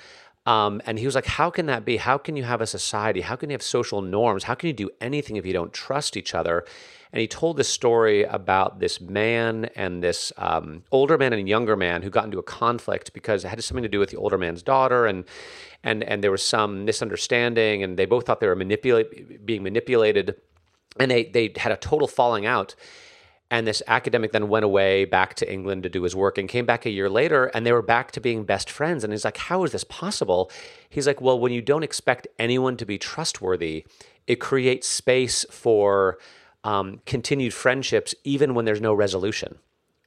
Um, and he was like, How can that be? How can you have a society? How can you have social norms? How can you do anything if you don't trust each other? And he told this story about this man and this um, older man and younger man who got into a conflict because it had something to do with the older man's daughter, and and and there was some misunderstanding, and they both thought they were manipulate being manipulated and they they had a total falling out. And this academic then went away back to England to do his work and came back a year later and they were back to being best friends. And he's like, How is this possible? He's like, Well, when you don't expect anyone to be trustworthy, it creates space for um, continued friendships even when there's no resolution,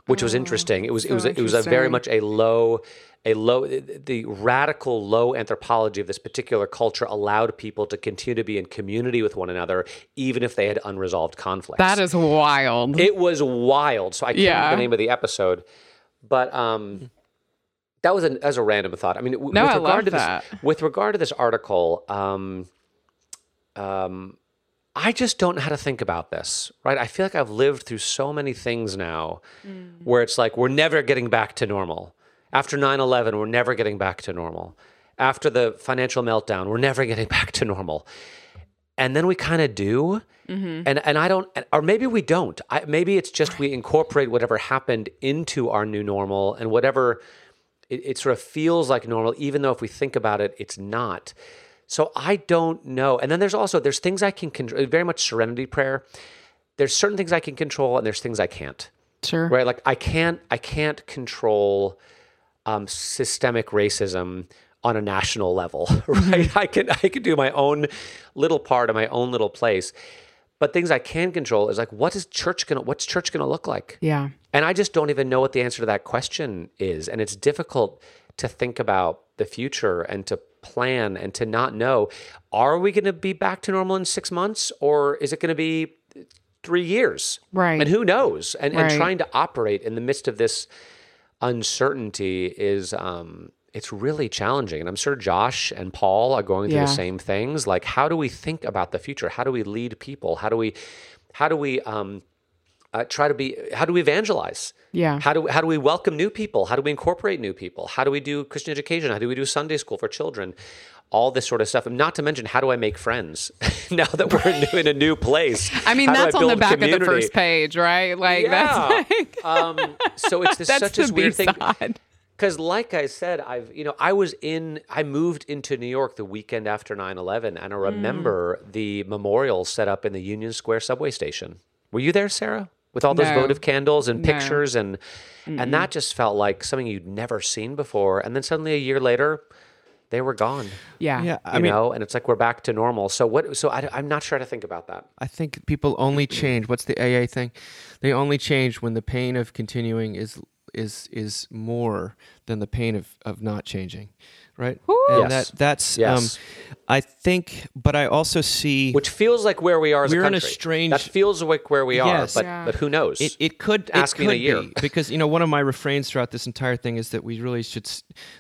which was interesting. It was it was it was a very much a low a low the radical low anthropology of this particular culture allowed people to continue to be in community with one another even if they had unresolved conflicts. That is wild. It was wild. So I can't remember the name of the episode, but um, that was an, as a random thought. I mean, w- No, with I regard love to this, that. with regard to this article, um, um, I just don't know how to think about this. Right? I feel like I've lived through so many things now, Mm. where it's like we're never getting back to normal. After 9-11, we're never getting back to normal. After the financial meltdown, we're never getting back to normal and then we kind of do and and i don't or maybe we don't I, maybe it's just we incorporate whatever happened into our new normal and whatever it, it sort of feels like normal even though if we think about it it's not so i don't know. And then there's also there's things i can control very much serenity prayer. There's certain things i can control and there's things i can't. Sure. right? Like i can't i can't control um, systemic racism on a national level right? I can i can do my own little part in my own little place. But things i can control is like what is church gonna what's church gonna look like? Yeah. and I just don't even know what the answer to that question is. And it's difficult to think about the future and to plan and to not know are we going to be back to normal in six months or is it going to be three years? Right. And who knows? And, Right. and trying to operate in the midst of this uncertainty is. Um, it's really challenging. And I'm sure Josh and Paul are going through Yeah. the same things. Like, how do we think about the future? How do we lead people? How do we, how do we, um, uh, try to be how do we evangelize? Yeah. how do how do we welcome new people? How do we incorporate new people? How do we do christian education? How do we do sunday school for children? All this sort of stuff and not to mention how do i make friends? Now that we're in, new- in a new place I mean, that's on the back of the first page, right? Like yeah. that's like um, so it's this, such a weird thing because like i said i've you know i was in i moved into new york the weekend after 9-11 and i remember the memorial set up in the union square subway station. Were you there sarah with all those No. votive candles and No. pictures and and that just felt like something you'd never seen before and then suddenly a year later they were gone Yeah. Yeah, you I mean, know and it's like we're back to normal so what so I, i'm not sure how to think about that I think people only change. What's the AA thing? They only change when the pain of continuing is is is more than the pain of, of not changing, right? And Yes. that that's Yes. um, I think, but I also see which feels like where we are as We're a in a strange- that feels like where we are Yes. but Yeah. but who knows It, it could Ask it me in a year. be, because you know one of my refrains throughout this entire thing is that we really should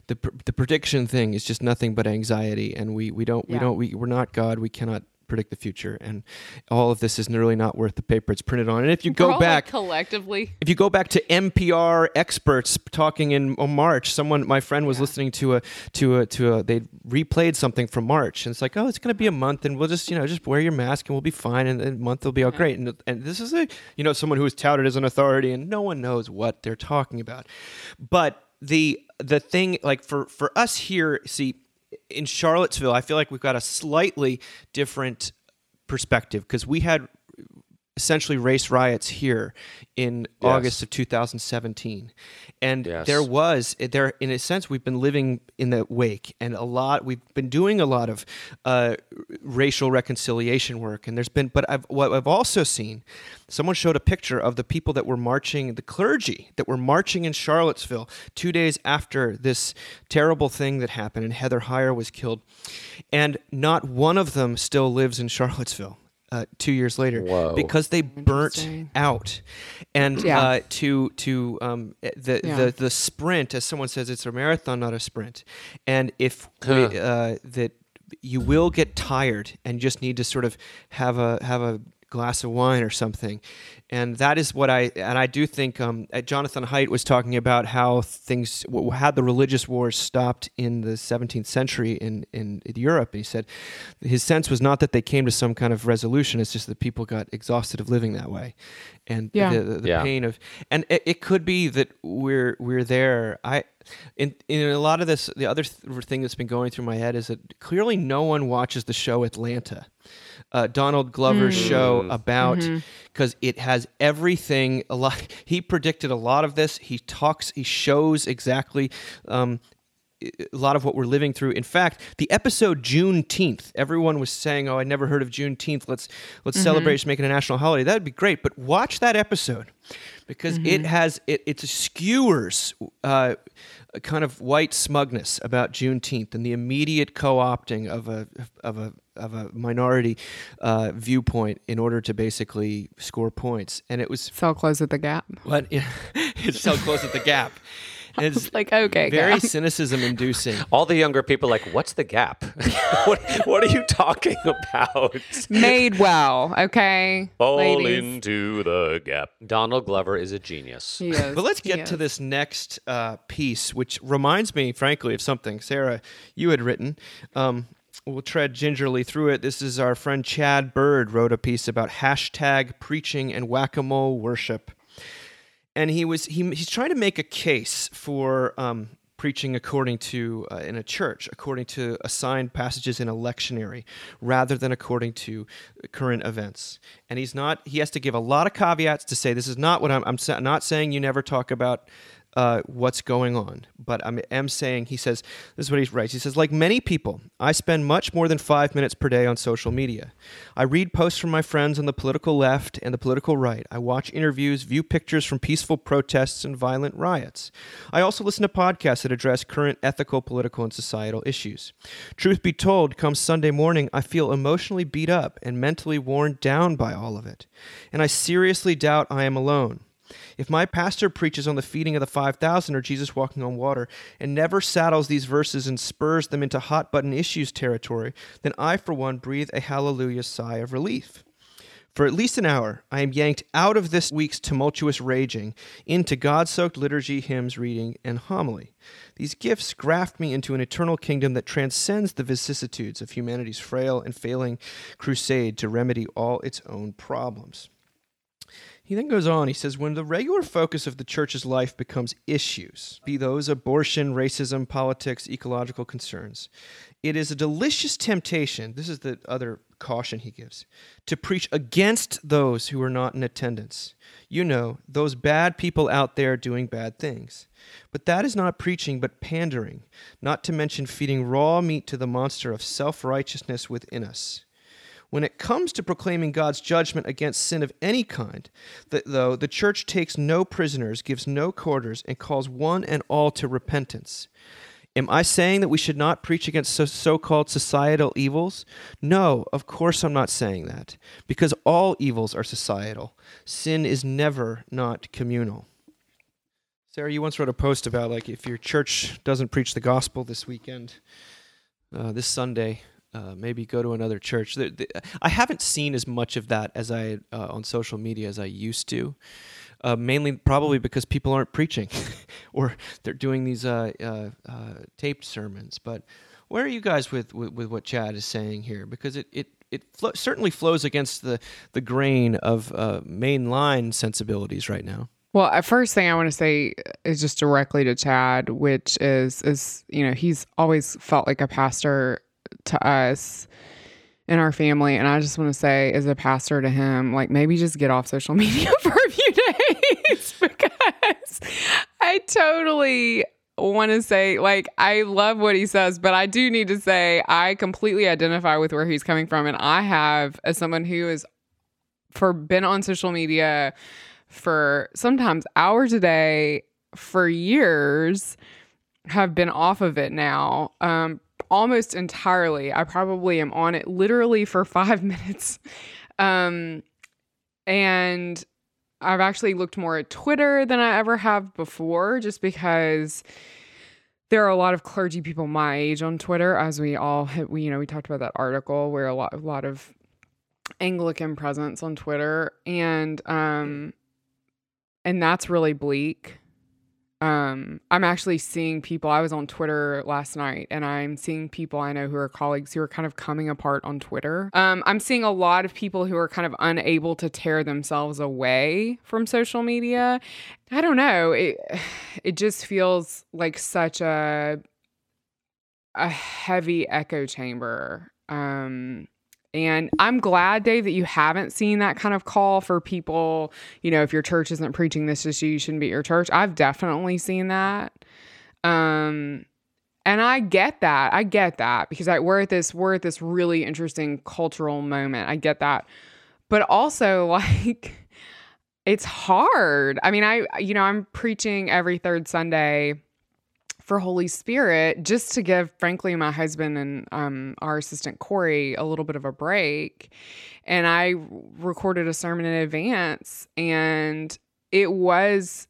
the the prediction thing is just nothing but anxiety and we we don't we don't we we're not God we cannot predict the future and all of this is really not worth the paper it's printed on and if you We're go like, back collectively. if you go back to NPR experts talking in uh, March, someone my friend was listening to a to a to a they replayed something from March, and it's like, oh, it's going to be a month, and we'll just you know just wear your mask and we'll be fine, and the month will be all great. And and this is a you know someone who is touted as an authority, and no one knows what they're talking about. But the the thing like for for us here, see in Charlottesville, I feel like we've got a slightly different perspective because we had essentially race riots here in August of 2017 and Yes. there was there in a sense we've been living in the wake and a lot we've been doing a lot of uh, racial reconciliation work and there's been but I've what I've also seen someone showed a picture of the people that were marching the clergy that were marching in Charlottesville 2 days after this terrible thing that happened and Heather Heyer was killed. And not one of them still lives in Charlottesville uh, two years later Whoa. because they burnt out and Yeah. uh, to to um, the, Yeah. the the sprint as someone says it's a marathon not a sprint and if we, uh, that you will get tired and just need to sort of have a have a glass of wine or something and that is what I and I do think um, uh, Jonathan Haidt was talking about how things had the religious wars stopped in the 17th century in, in Europe and he said his sense was not that they came to some kind of resolution it's just that people got exhausted of living that way and Yeah. the, the, the Yeah. pain of and it, it could be that we're we're there I in in a lot of this the other th- thing that's been going through my head is that clearly no one watches the show Atlanta uh, Donald Glover's show Mm. about because it has everything. A lot. He predicted a lot of this. He talks. He shows exactly. Um, a lot of what we're living through. In fact, the episode Juneteenth, everyone was saying, "Oh, I never heard of Juneteenth. Let's let's celebrate, just make it a national holiday." That'd be great. But watch that episode because it has it it skewers uh, a kind of white smugness about Juneteenth and the immediate co-opting of a of a of a minority uh, viewpoint in order to basically score points. And it was Sell close at the Gap. what it's so close at the gap. And it's Like okay, very Gap. cynicism inducing. All the younger people like, what's the gap? what, what are you talking about? made well. Okay, Fall ladies. into the gap. Donald Glover is a genius. He is. But let's He get to this next uh, piece, which reminds me, frankly, of something Sarah you had written. Um, we'll tread gingerly through it. This is our friend Chad Bird wrote a piece about hashtag preaching and whack a mole worship, and he was he, he's trying to make a case for. Um, preaching according to uh, in a church according to assigned passages in a lectionary rather than according to current events and he's not he has to give a lot of caveats to say this is not what i'm, I'm not saying you never talk about uh, what's going on. But I am saying, he says, this is what he writes. He says, like many people, I spend much more than five minutes per day on social media. I read posts from my friends on the political left and the political right. I watch interviews, view pictures from peaceful protests and violent riots. I also listen to podcasts that address current ethical, political, and societal issues. Truth be told, come Sunday morning, I feel emotionally beat up and mentally worn down by all of it. And I seriously doubt I am alone. If my pastor preaches on the feeding of the 5,000 or Jesus walking on water and never saddles these verses and spurs them into hot button issues territory, then I, for one, breathe a hallelujah sigh of relief. For at least an hour, I am yanked out of this week's tumultuous raging into God soaked liturgy, hymns, reading, and homily. These gifts graft me into an eternal kingdom that transcends the vicissitudes of humanity's frail and failing crusade to remedy all its own problems. He then goes on, he says, when the regular focus of the church's life becomes issues, be those abortion, racism, politics, ecological concerns, it is a delicious temptation, this is the other caution he gives, to preach against those who are not in attendance. You know, those bad people out there doing bad things. But that is not preaching, but pandering, not to mention feeding raw meat to the monster of self righteousness within us. When it comes to proclaiming God's judgment against sin of any kind, th- though, the church takes no prisoners, gives no quarters, and calls one and all to repentance. Am I saying that we should not preach against so called societal evils? No, of course I'm not saying that, because all evils are societal. Sin is never not communal. Sarah, you once wrote a post about like if your church doesn't preach the gospel this weekend, uh, this Sunday, uh, maybe go to another church. The- the- I haven't seen as much of that as I uh, on social media as I used to. Uh, mainly, probably because people aren't preaching, or they're doing these uh, uh, uh, taped sermons. But where are you guys with, with, with what Chad is saying here? Because it it it flo- certainly flows against the the grain of mainline sensibilities right now. Well, first thing I want to say is just directly to Chad, which is is you know he's always felt like a pastor to us in our family, and I just want to say as a pastor to him, like maybe just get off social media for a few days because I totally want to say like I love what he says, but I do need to say I completely identify with where he's coming from, and I have as someone who is for been on social media for sometimes hours a day for years have been off of it now. Um almost entirely i probably am on it literally for five minutes um and i've actually looked more at twitter than i ever have before just because there are a lot of clergy people my age on twitter as we all we you know we talked about that article where a lot a lot of anglican presence on twitter and um and that's really bleak. Um, I'm actually seeing people. I was on Twitter last night, and I'm seeing people I know who are colleagues who are kind of coming apart on Twitter. Um, I'm seeing a lot of people who are kind of unable to tear themselves away from social media. I don't know. It it just feels like such a a heavy echo chamber. Um, And I'm glad, Dave, that you haven't seen that kind of call for people, you know, if your church isn't preaching this issue, you shouldn't be at your church. I've definitely seen that. Um, and I get that. I get that because I, we're at this we're at this really interesting cultural moment. I get that. But also like it's hard. I mean, I you know, I'm preaching every third Sunday for Holy Spirit just to give, frankly, my husband and um, our assistant Corey a little bit of a break. And I recorded a sermon in advance, and it was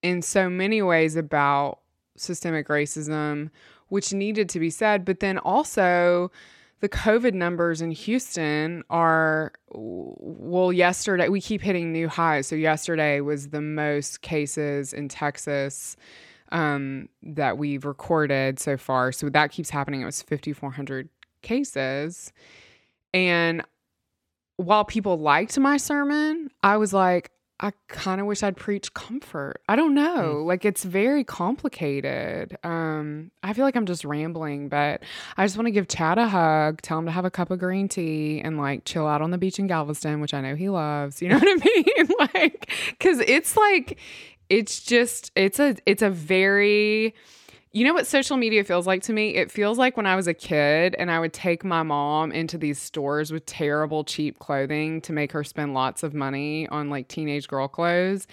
in so many ways about systemic racism, which needed to be said, but then also the COVID numbers in Houston are, well, yesterday, we keep hitting new highs. So, yesterday was the most cases in Texas um, that we've recorded so far. So, that keeps happening. It was 5,400 cases. And while people liked my sermon, I was like, I kind of wish I'd preach comfort. I don't know. Mm. Like it's very complicated. Um, I feel like I'm just rambling, but I just want to give Chad a hug, tell him to have a cup of green tea and like chill out on the beach in Galveston, which I know he loves. You know what I mean? like cuz it's like it's just it's a it's a very you know what social media feels like to me? It feels like when I was a kid and I would take my mom into these stores with terrible, cheap clothing to make her spend lots of money on like teenage girl clothes.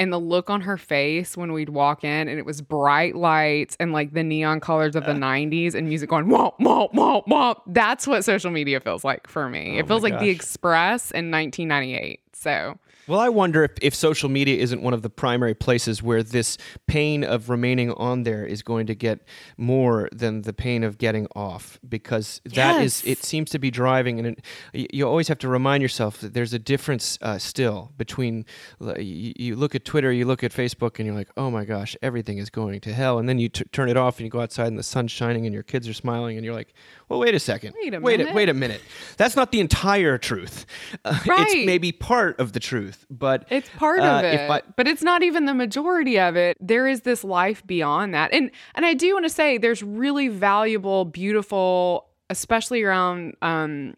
And the look on her face when we'd walk in and it was bright lights and like the neon colors of the uh. 90s and music going womp, womp, womp, womp. That's what social media feels like for me. Oh it feels like gosh. The Express in 1998. So. Well, I wonder if, if social media isn't one of the primary places where this pain of remaining on there is going to get more than the pain of getting off, because that yes. is it seems to be driving, and it, you always have to remind yourself that there's a difference uh, still between you, you, look at Twitter, you look at Facebook, and you're like, oh my gosh, everything is going to hell, and then you t- turn it off and you go outside and the sun's shining and your kids are smiling, and you're like, well, wait a second, wait a wait minute, a, wait a minute, that's not the entire truth. Uh, right. It's maybe part of the truth but it's part uh, of it. I, but it's not even the majority of it. There is this life beyond that, and and I do want to say there's really valuable, beautiful, especially around um,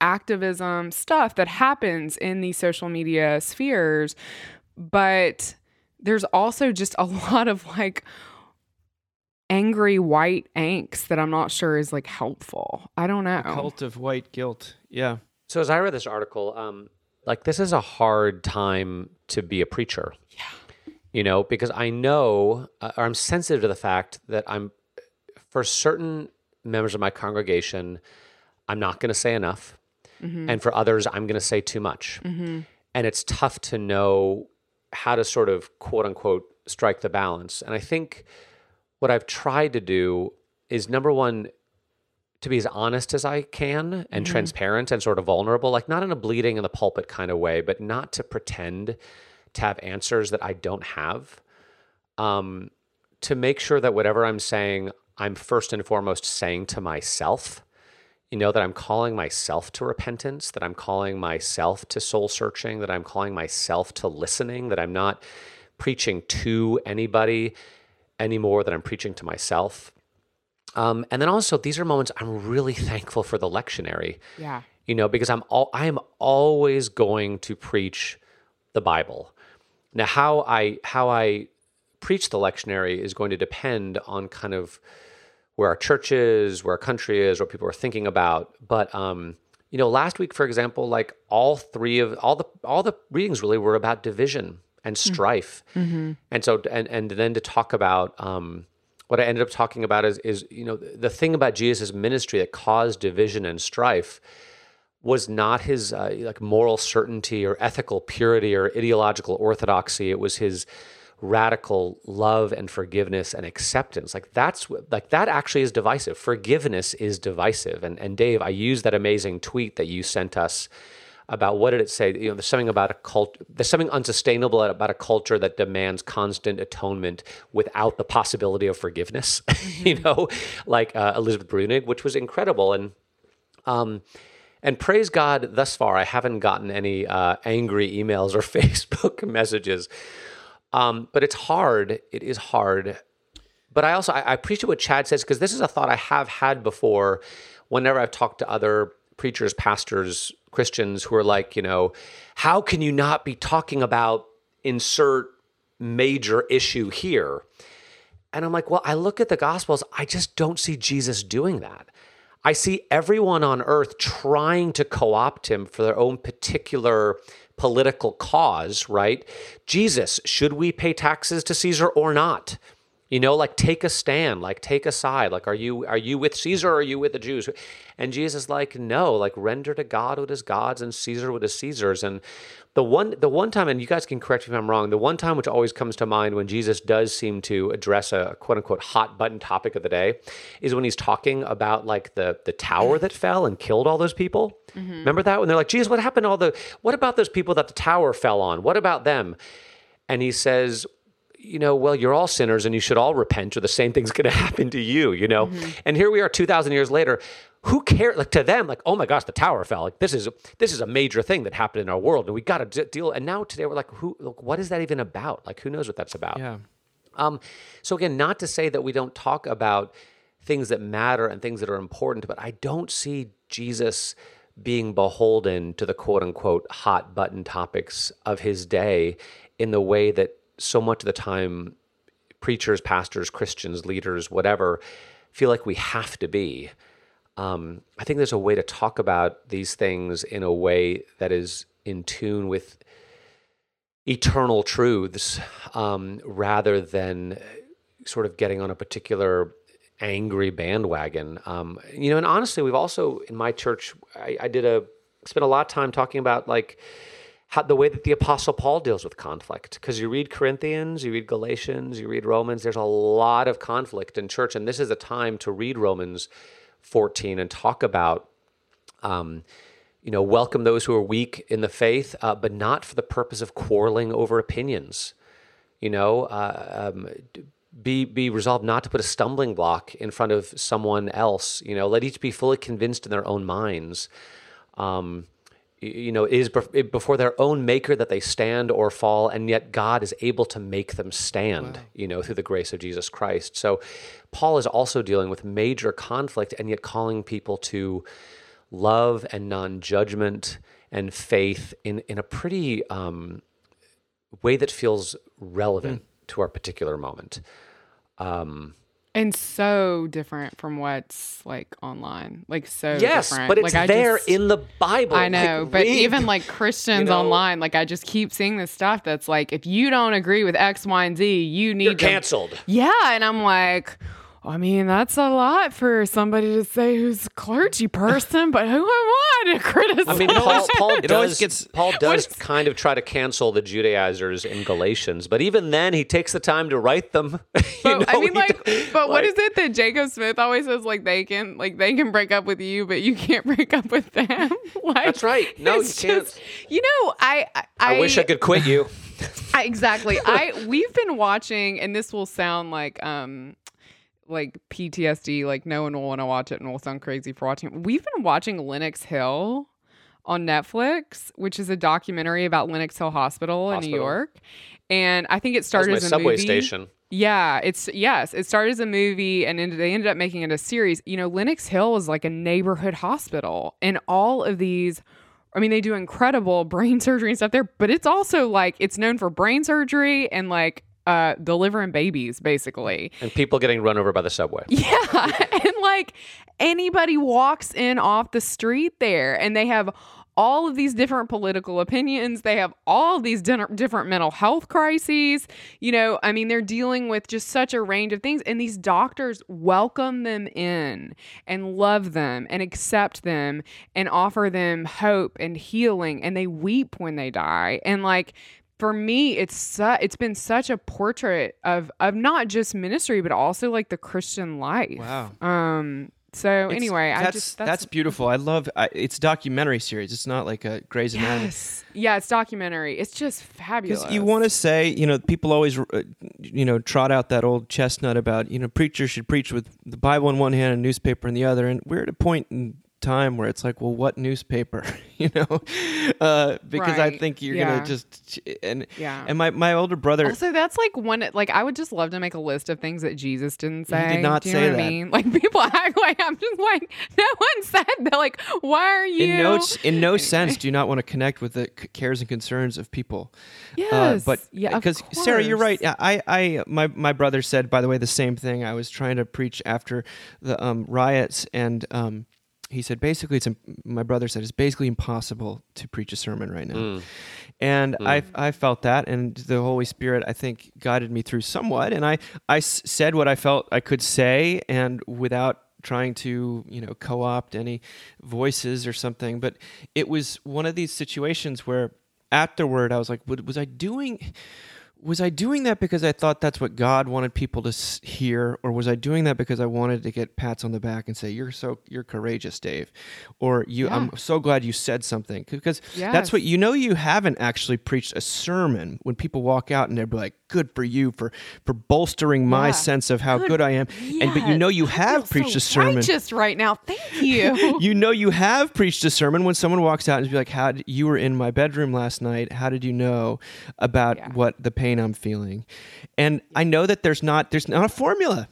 activism stuff that happens in these social media spheres, but there's also just a lot of like angry white angst that I'm not sure is like helpful. I don't know. A cult of white guilt. Yeah. So as I read this article, um, like this is a hard time to be a preacher. Yeah. You know, because I know uh, or I'm sensitive to the fact that I'm for certain members of my congregation, I'm not going to say enough. Mm-hmm. And for others, I'm going to say too much. Mm-hmm. And it's tough to know how to sort of quote unquote strike the balance. And I think what I've tried to do is number one, to be as honest as I can and mm-hmm. transparent and sort of vulnerable, like not in a bleeding in the pulpit kind of way, but not to pretend to have answers that I don't have. Um, to make sure that whatever I'm saying, I'm first and foremost saying to myself, you know, that I'm calling myself to repentance, that I'm calling myself to soul searching, that I'm calling myself to listening, that I'm not preaching to anybody anymore, that I'm preaching to myself. Um, and then also, these are moments I'm really thankful for the lectionary. Yeah. You know, because I'm all I am always going to preach the Bible. Now, how I how I preach the lectionary is going to depend on kind of where our church is, where our country is, what people are thinking about. But um, you know, last week, for example, like all three of all the all the readings really were about division and mm. strife, mm-hmm. and so and and then to talk about um, what I ended up talking about is, is you know, the thing about Jesus' ministry that caused division and strife was not his uh, like moral certainty or ethical purity or ideological orthodoxy. It was his radical love and forgiveness and acceptance. Like that's like that actually is divisive. Forgiveness is divisive. And and Dave, I used that amazing tweet that you sent us about what did it say? You know, there's something about a cult. There's something unsustainable about a culture that demands constant atonement without the possibility of forgiveness. Mm-hmm. you know, like uh, Elizabeth Bruenig, which was incredible. And um, and praise God, thus far I haven't gotten any uh, angry emails or Facebook messages. Um, but it's hard. It is hard. But I also I, I appreciate what Chad says because this is a thought I have had before. Whenever I've talked to other preachers, pastors, Christians who are like, you know, how can you not be talking about insert major issue here? And I'm like, well, I look at the Gospels, I just don't see Jesus doing that. I see everyone on earth trying to co opt him for their own particular political cause, right? Jesus, should we pay taxes to Caesar or not? You know, like take a stand, like take a side. Like, are you are you with Caesar or are you with the Jews? And Jesus is like, no, like render to God what is God's and Caesar what is Caesar's. And the one the one time, and you guys can correct me if I'm wrong, the one time which always comes to mind when Jesus does seem to address a quote unquote hot button topic of the day is when he's talking about like the the tower that fell and killed all those people. Mm-hmm. Remember that? When they're like, Jesus, what happened to all the what about those people that the tower fell on? What about them? And he says, you know, well, you're all sinners and you should all repent, or the same thing's going to happen to you, you know? And here we are 2,000 years later. Who cares? Like to them, like, oh my gosh, the tower fell. Like this is this is a major thing that happened in our world, and we got to d- deal. And now today we're like, who? Like, what is that even about? Like, who knows what that's about? Yeah. Um, so again, not to say that we don't talk about things that matter and things that are important, but I don't see Jesus being beholden to the quote unquote hot button topics of his day in the way that so much of the time preachers, pastors, Christians, leaders, whatever, feel like we have to be. Um, I think there's a way to talk about these things in a way that is in tune with eternal truths um, rather than sort of getting on a particular angry bandwagon. Um, you know, and honestly, we've also in my church, I, I did a spent a lot of time talking about like how, the way that the Apostle Paul deals with conflict. Because you read Corinthians, you read Galatians, you read Romans. There's a lot of conflict in church, and this is a time to read Romans 14 and talk about. Um, you know, welcome those who are weak in the faith, uh, but not for the purpose of quarreling over opinions. You know, uh, um, be be resolved not to put a stumbling block in front of someone else. You know, let each be fully convinced in their own minds. Um, you know, it is before their own maker that they stand or fall, and yet God is able to make them stand, you know, through the grace of Jesus Christ. So, Paul is also dealing with major conflict and yet calling people to love and non judgment and faith in, in a pretty um, way that feels relevant to our particular moment. Um, and so different from what's like online. Like so yes, different. but it's like, there just- in the Bible. I know, Like, but read. even like Christians know? online, like I just keep seeing this stuff that's like, if you don't agree with X, Y, and Z, you need you're to canceled. Yeah, and I'm like, I mean, that's a lot for somebody to say who's a clergy person, but who am I to criticize? I mean, Paul, Paul does, gets- Paul does is- kind of try to cancel the Judaizers in Galatians, but even then, he takes the time to write them. You But, I mean, like, d- but what like- is it that Jacob Smith always says? Like they can, like they can break up with you, but you can't break up with them. like That's right. No, it's you can't. you know, I, I, I wish I could quit you. I- exactly. I we've been watching, and this will sound like um like PTSD. Like no one will want to watch it, and will sound crazy for watching. We've been watching Lenox Hill on Netflix, which is a documentary about Lenox Hill Hospital, in New York. And I think it started as a subway movie. station. Yeah, it's yes, it started as a movie and ended, they ended up making it a series. You know, Lenox Hill is like a neighborhood hospital, and all of these. I mean, they do incredible brain surgery and stuff there, but it's also like it's known for brain surgery and like uh, delivering babies, basically. And people getting run over by the subway. Yeah. and like anybody walks in off the street there and they have all of these different political opinions. They have all these different mental health crises. You know, I mean, they're dealing with just such a range of things. And these doctors welcome them in and love them and accept them and offer them hope and healing. And they weep when they die. And like, for me it's su- it's been such a portrait of of not just ministry but also like the christian life Wow. um so It's- anyway i that's, just that's that's, beautiful. I love. I, it's a documentary series. It's not like a Grey's Anatomy. yes yeah it's documentary it's just fabulous Because you want to say, you know, people always, uh, you know, trot out that old chestnut about, you know, preachers should preach with the Bible in one hand and newspaper in the other. And we're at a point in time where it's like, well, what newspaper, you know? Uh, because I think you're Yeah. gonna just and Yeah. and my my older brother. So that's like one. Like, I would just love to make a list of things that Jesus didn't say. did not Do you know say what that. I mean? Like, people act like I'm just like, no one said that. Like, why are you? in no in no sense do you not want to connect with the cares and concerns of people. Yes. Uh, but yeah, because Sarah, you're right. I, I, my, my brother said, by the way, the same thing. I was trying to preach after the um, riots, and um, he said basically, it's my brother said it's basically impossible to preach a sermon right now. Mm. And mm. I, I felt that, and the Holy Spirit, I think, guided me through somewhat. And I, I s- said what I felt I could say, and without trying to, you know, co-opt any voices or something. But it was one of these situations where afterward I was like, "Wa- was I doing? Was I doing that because I thought that's what God wanted people to hear, or was I doing that because I wanted to get pats on the back and say you're so you're courageous, Dave, or you I'm so glad you said something because that's what you know you haven't actually preached a sermon when people walk out and they're like good for you for for bolstering my Yeah. sense of how good, I am, and but you know you I have preached so a sermon just right now. Thank you. you know you have preached a sermon when someone walks out and be like how did, you were in my bedroom last night how did you know about Yeah. what the pain i'm feeling and i know that there's not there's not a formula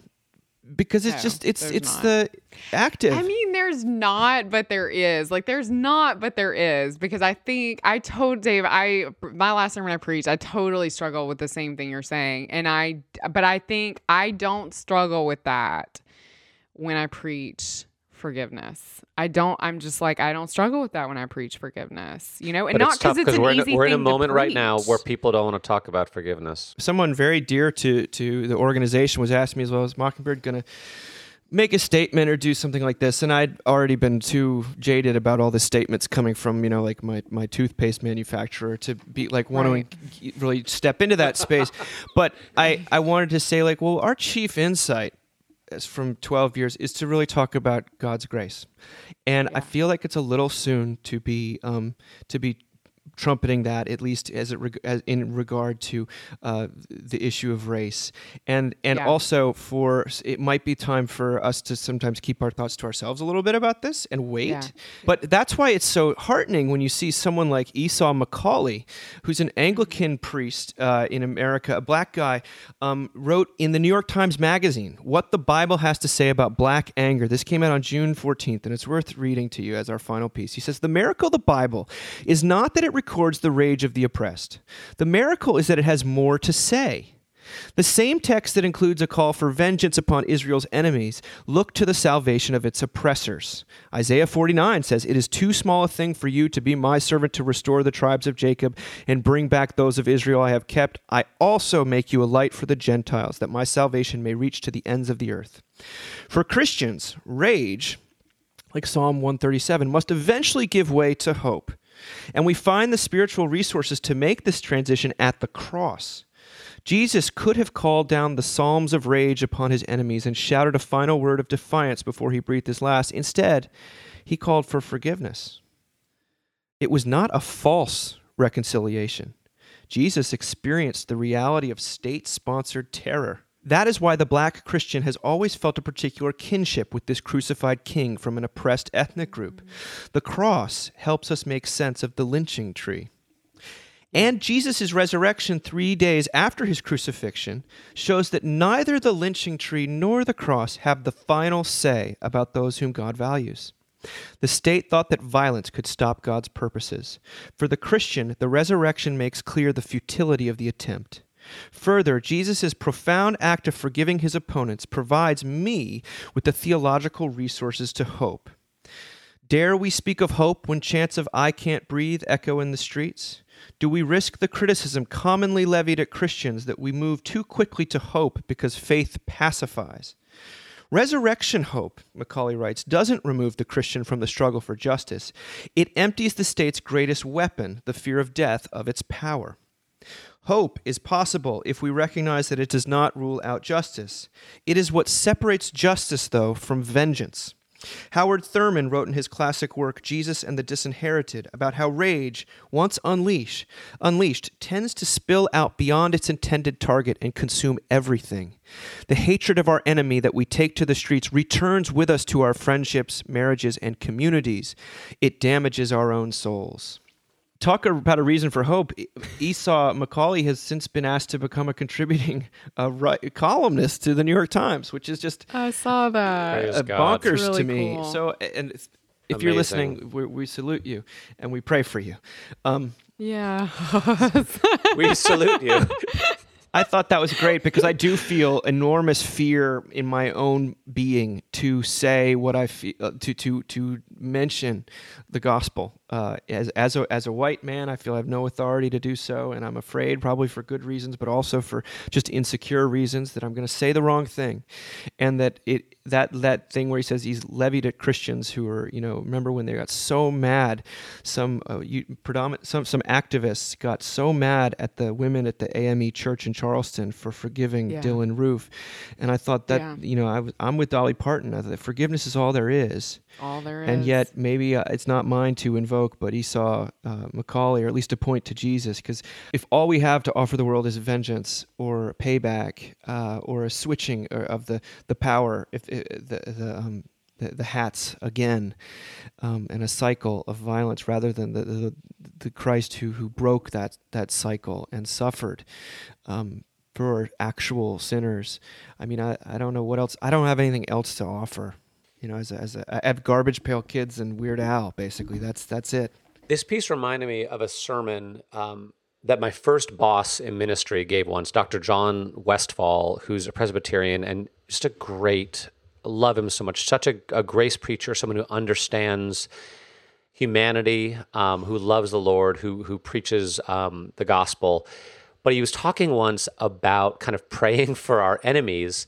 because it's No, just it's it's not. the active I mean, there's not, but there is. Like, there's not, but there is. Because I think I told Dave, I my last sermon I preached, I totally struggle with the same thing you're saying, and I, but I think I don't struggle with that when I preach forgiveness. I don't. I'm just like I don't struggle with that when I preach forgiveness. You know, and But not it's tough because it's an we're in, we're in a moment right now where people don't want to talk about forgiveness. someone very dear to to the organization was asking me as well as mockingbird gonna make a statement or do something like this and i'd already been too jaded about all the statements coming from you know like my, my toothpaste manufacturer to be like wanting to really step into that space but i i wanted to say like well our chief insight is from 12 years is to really talk about god's grace. And i feel like it's a little soon to be um to be trumpeting that at least as it reg- as in regard to uh, the issue of race and and Yeah. also for it might be time for us to sometimes keep our thoughts to ourselves a little bit about this and wait Yeah. but that's why it's so heartening when you see someone like Esau McCaulley who's an Anglican priest uh, in America a black guy um, wrote in the New York Times magazine what the Bible has to say about black anger this came out on June 14th and it's worth reading to you as our final piece he says the miracle of the Bible is not that it records the rage of the oppressed. The miracle is that it has more to say. The same text that includes a call for vengeance upon Israel's enemies look to the salvation of its oppressors. Isaiah 49 says, It is too small a thing for you to be my servant to restore the tribes of Jacob and bring back those of Israel I have kept. I also make you a light for the Gentiles, that my salvation may reach to the ends of the earth. For Christians, rage like Psalm 137, must eventually give way to hope. And we find the spiritual resources to make this transition at the cross. Jesus could have called down the psalms of rage upon his enemies and shouted a final word of defiance before he breathed his last. Instead, he called for forgiveness. It was not a false reconciliation. Jesus experienced the reality of state sponsored terror. That is why the black Christian has always felt a particular kinship with this crucified king from an oppressed ethnic group. The cross helps us make sense of the lynching tree. And Jesus' resurrection three days after his crucifixion shows that neither the lynching tree nor the cross have the final say about those whom God values. The state thought that violence could stop God's purposes. For the Christian, the resurrection makes clear the futility of the attempt. Further, Jesus' profound act of forgiving his opponents provides me with the theological resources to hope. Dare we speak of hope when chants of I can't breathe echo in the streets? Do we risk the criticism commonly levied at Christians that we move too quickly to hope because faith pacifies? Resurrection hope, McCaulley writes, doesn't remove the Christian from the struggle for justice. It empties the state's greatest weapon, the fear of death, of its power. Hope is possible if we recognize that it does not rule out justice. It is what separates justice, though, from vengeance. Howard Thurman wrote in his classic work Jesus and the Disinherited about how rage, once unleashed, unleashed, tends to spill out beyond its intended target and consume everything. The hatred of our enemy that we take to the streets returns with us to our friendships, marriages, and communities. It damages our own souls. Talk about a reason for hope. Esau McCaulley has since been asked to become a contributing uh, ri- columnist to the New York Times, which is just I saw that uh, bonkers really to me. cool. So, and if- if you're listening, we, we salute you and we pray for you. Um, Yeah. We salute you. I thought that was great because I do feel enormous fear in my own being to say what I feel, uh, to to to mention the gospel. Uh, as as a as a white man, I feel I have no authority to do so, and I'm afraid, probably for good reasons, but also for just insecure reasons, that I'm going to say the wrong thing, and that it that that thing where he says he's levied at Christians who are you know remember when they got so mad, some uh, you, predominant some some activists got so mad at the women at the AME church in Charleston for forgiving Yeah. Dylann Roof, and I thought that Yeah. you know I was, I'm with Dolly Parton. I thought forgiveness is all there is, All there is. and yet maybe uh, it's not mine to invoke, but Esau uh, McCaulley, or at least to point to Jesus, because if all we have to offer the world is vengeance or payback uh, or a switching uh, of the the power, if the the um, the, the hats again, um, and a cycle of violence rather than the, the the Christ who who broke that that cycle and suffered. Um, for actual sinners, I mean, I, I don't know what else. I don't have anything else to offer. You know, as a, as a, I have Garbage Pail Kids and Weird Al. Basically, that's that's it. This piece reminded me of a sermon um, that my first boss in ministry gave once, Dr. John Westfall, who's a Presbyterian and just a great, love him so much, such a, a grace preacher, someone who understands humanity, um, who loves the Lord, who who preaches um, the gospel. But he was talking once about kind of praying for our enemies,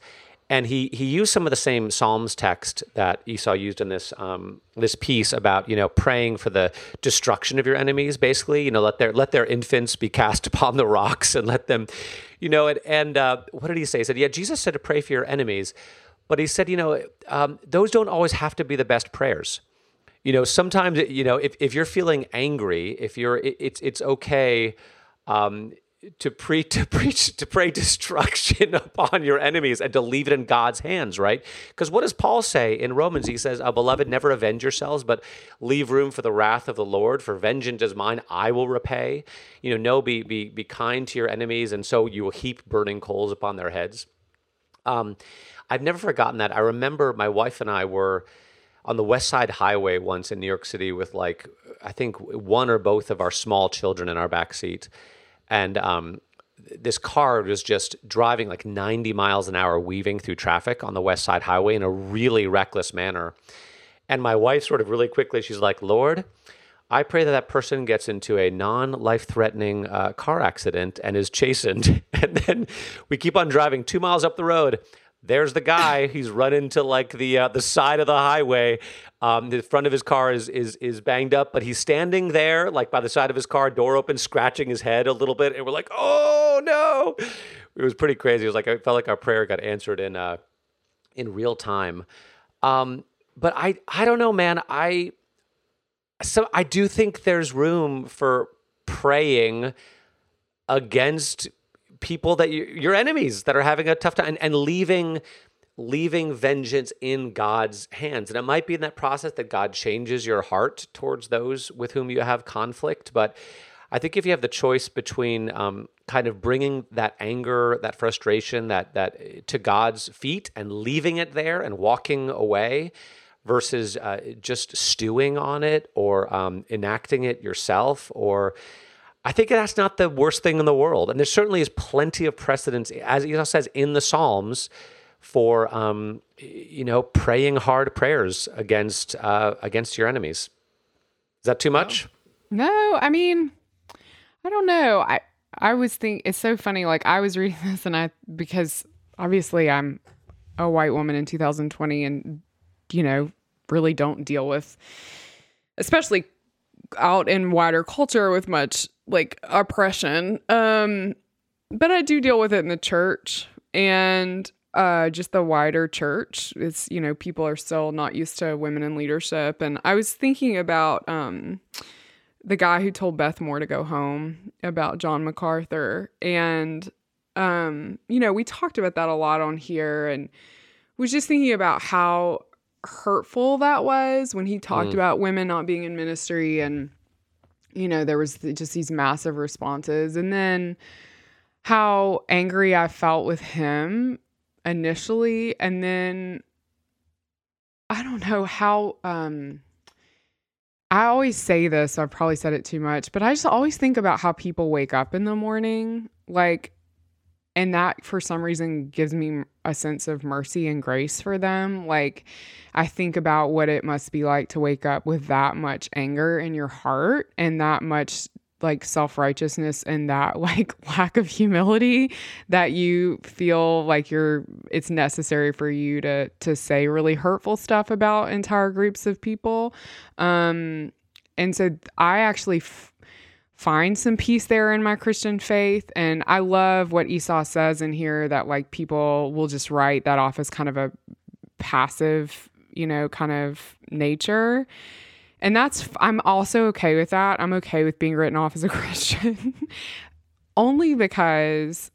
and he he used some of the same Psalms text that Esau used in this um, this piece about you know praying for the destruction of your enemies. Basically, you know, let their let their infants be cast upon the rocks and let them, you know, and, and uh, what did he say? He said, yeah, Jesus said to pray for your enemies, but he said, you know, um, those don't always have to be the best prayers you know sometimes you know if, if you're feeling angry if you're it, it's it's okay um to pre to preach to pray destruction upon your enemies and to leave it in God's hands, right? Because what does Paul say in Romans? He says, "Uh, "Beloved, never avenge yourselves, but leave room for the wrath of the Lord. For vengeance is mine; I will repay." You know, no, be be be kind to your enemies, and so you will heap burning coals upon their heads. Um, I've never forgotten that. I remember my wife and I were on the West Side Highway once in New York City with like I think one or both of our small children in our back seat, and um, this car was just driving like 90 miles an hour, weaving through traffic on the West Side Highway in a really reckless manner. And my wife, sort of really quickly, she's like, "Lord." I pray that that person gets into a non-life threatening uh, car accident and is chastened. And then we keep on driving two miles up the road. There's the guy. He's running to like the uh, the side of the highway. Um, the front of his car is is is banged up, but he's standing there, like by the side of his car, door open, scratching his head a little bit. And we're like, "Oh no!" It was pretty crazy. It was like I felt like our prayer got answered in uh, in real time. Um, but I I don't know, man. I so I do think there's room for praying against people that you, your enemies that are having a tough time and, and leaving leaving vengeance in God's hands. And it might be in that process that God changes your heart towards those with whom you have conflict. But I think if you have the choice between um, kind of bringing that anger, that frustration, that that to God's feet and leaving it there and walking away, versus uh, just stewing on it or um, enacting it yourself or I think that's not the worst thing in the world. And there certainly is plenty of precedence, as Esau says in the Psalms, for um, you know praying hard prayers against uh, against your enemies. Is that too much? No, I mean, I don't know. I I was think it's so funny. Like I was reading this, and I because obviously I'm a white woman in 2020, and you know really don't deal with, especially out in wider culture with much like oppression. Um, but I do deal with it in the church, and uh, just the wider church. It's you know people are still not used to women in leadership, and I was thinking about um, the guy who told Beth Moore to go home about John MacArthur, and um, you know we talked about that a lot on here, and was just thinking about how hurtful that was when he talked about women not being in ministry and you know there was just these massive responses. And then how angry I felt with him initially and then I don't know how um I always say this, I've probably said it too much, but I just always think about how people wake up in the morning. Like and that for some reason gives me a sense of mercy and grace for them. Like i think about what it must be like to wake up with that much anger in your heart and that much like self-righteousness and that like lack of humility that you feel like you're it's necessary for you to to say really hurtful stuff about entire groups of people. Um and so i actually f- find some peace there in my Christian faith. And I love what Esau says in here that like people will just write that off as kind of a passive, you know, kind of nature. And that's, I'm also okay with that. I'm okay with being written off as a Christian only because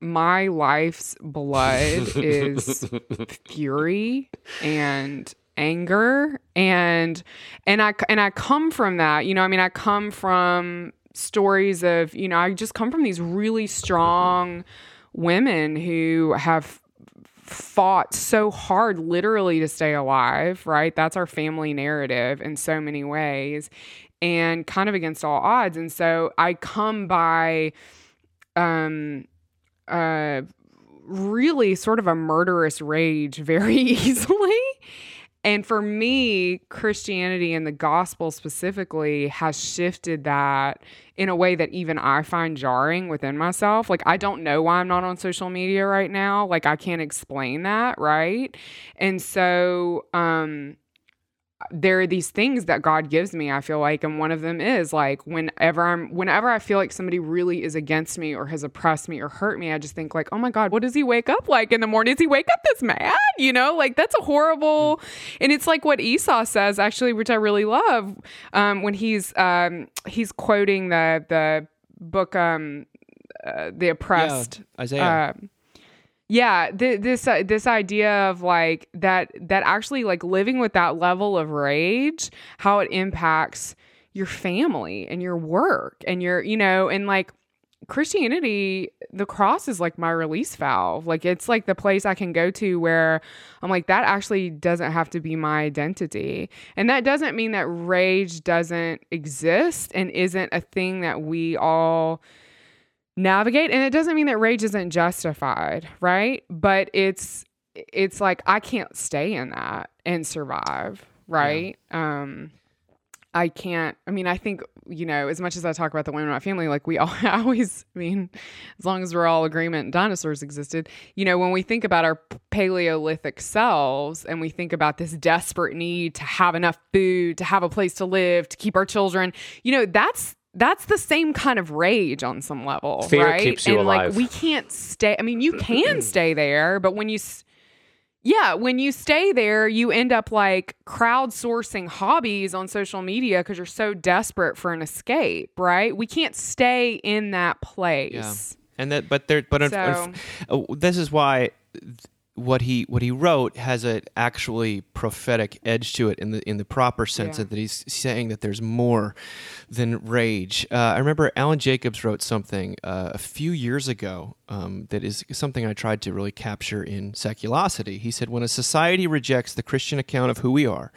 my life's blood is fury and anger and and I and I come from that you know I mean I come from stories of you know I just come from these really strong women who have fought so hard literally to stay alive right? That's our family narrative in so many ways and kind of against all odds. And so I come by um uh really sort of a murderous rage very easily and for me, Christianity and the gospel specifically has shifted that in a way that even I find jarring within myself. Like, I don't know why I'm not on social media right now. Like, I can't explain that, right? And so, um, there are these things that God gives me, I feel like, and one of them is like whenever I'm whenever I feel like somebody really is against me or has oppressed me or hurt me, I just think like, oh my God, what does he wake up like in the morning? Does he wake up this mad? You know, like that's a horrible and it's like what Esau says, actually, which I really love, um, when he's um he's quoting the the book um uh, the oppressed Isaiah. um, yeah th- this uh, this idea of like that that actually like living with that level of rage how it impacts your family and your work and your you know and like christianity the cross is like my release valve. Like it's like the place i can go to where i'm like that actually doesn't have to be my identity. And that doesn't mean that rage doesn't exist and isn't a thing that we all navigate and it doesn't mean that rage isn't justified right? But it's it's like i can't stay in that and survive right? Um i can't i mean i think you know as much as i talk about the women in my family like we all I always i mean as long as we're all agreement dinosaurs existed you know when we think about our paleolithic selves and we think about this desperate need to have enough food to have a place to live to keep our children you know that's that's the same kind of rage on some level, Fear right? keeps you and alive. like we can't stay. I mean, you can stay there, but when you, yeah, when you stay there, you end up like crowdsourcing hobbies on social media because you're so desperate for an escape, right? We can't stay in that place. Yeah. and that but there but So- uh, this is why what he what he wrote has an actually prophetic edge to it in the in the proper sense Yeah. that he's saying that there's more than rage. Uh, I remember Alan Jacobs wrote something uh, a few years ago um, that is something I tried to really capture in Seculosity. He said, "When a society rejects the Christian account of who we are,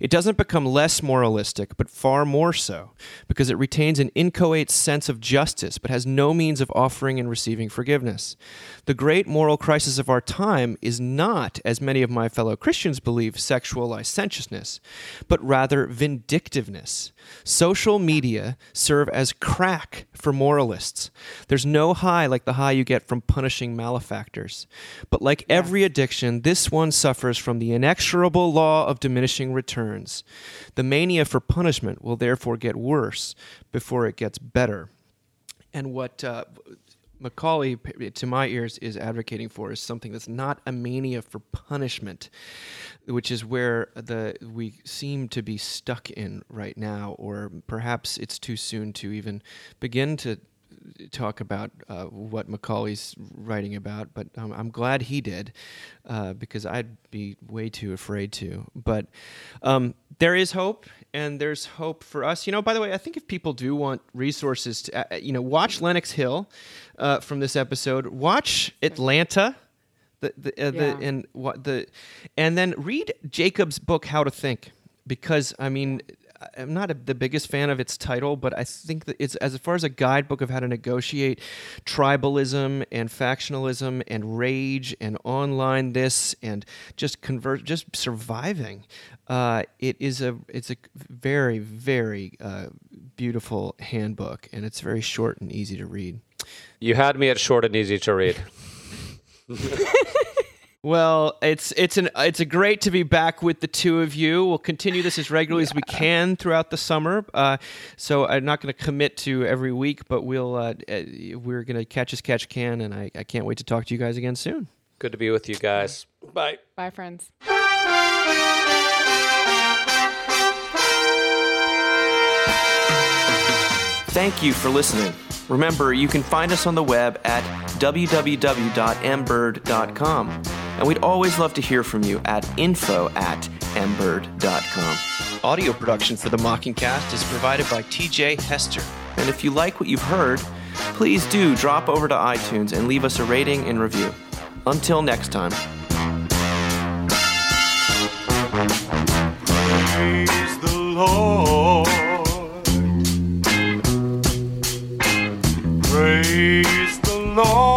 it doesn't become less moralistic, but far more so, because it retains an inchoate sense of justice, but has no means of offering and receiving forgiveness. The great moral crisis of our time is not, as many of my fellow Christians believe, sexual licentiousness, but rather vindictiveness. Social media serve as crack for moralists. There's no high like the high you get from punishing malefactors. But like every addiction, this one suffers from the inexorable law of diminishing returns. The mania for punishment will therefore get worse before it gets better. And what uh, McCaulley, to my ears, is advocating for is something that's not a mania for punishment, which is where the we seem to be stuck in right now, or perhaps it's too soon to even begin to talk about uh, what McCaulley's writing about, but um, I'm glad he did uh, because I'd be way too afraid to. But um, there is hope, and there's hope for us. You know, by the way, I think if people do want resources to, uh, you know, watch Lenox Hill uh, from this episode, watch Atlanta. The, the, uh, the and what the and then read Jacob's book How to Think because I mean I'm not a, the biggest fan of its title, but I think that it's as far as a guidebook of how to negotiate tribalism and factionalism and rage and online this and just convert, just surviving. Uh, it is a it's a very very uh, beautiful handbook, and it's very short and easy to read. You had me at short and easy to read. Well, it's it's an it's a great to be back with the two of you. We'll continue this as regularly as we can throughout the summer. Uh, so I'm not going to commit to every week, but we'll uh, uh, we're going to catch as catch can, and I, I can't wait to talk to you guys again soon. Good to be with you guys. Bye. Bye, friends. Thank you for listening. Remember, you can find us on the web at www.mbird.com. And we'd always love to hear from you at info at mbird.com. Audio production for The Mockingcast is provided by TJ Hester. And if you like what you've heard, please do drop over to iTunes and leave us a rating and review. Until next time. Praise the Lord. Praise the Lord.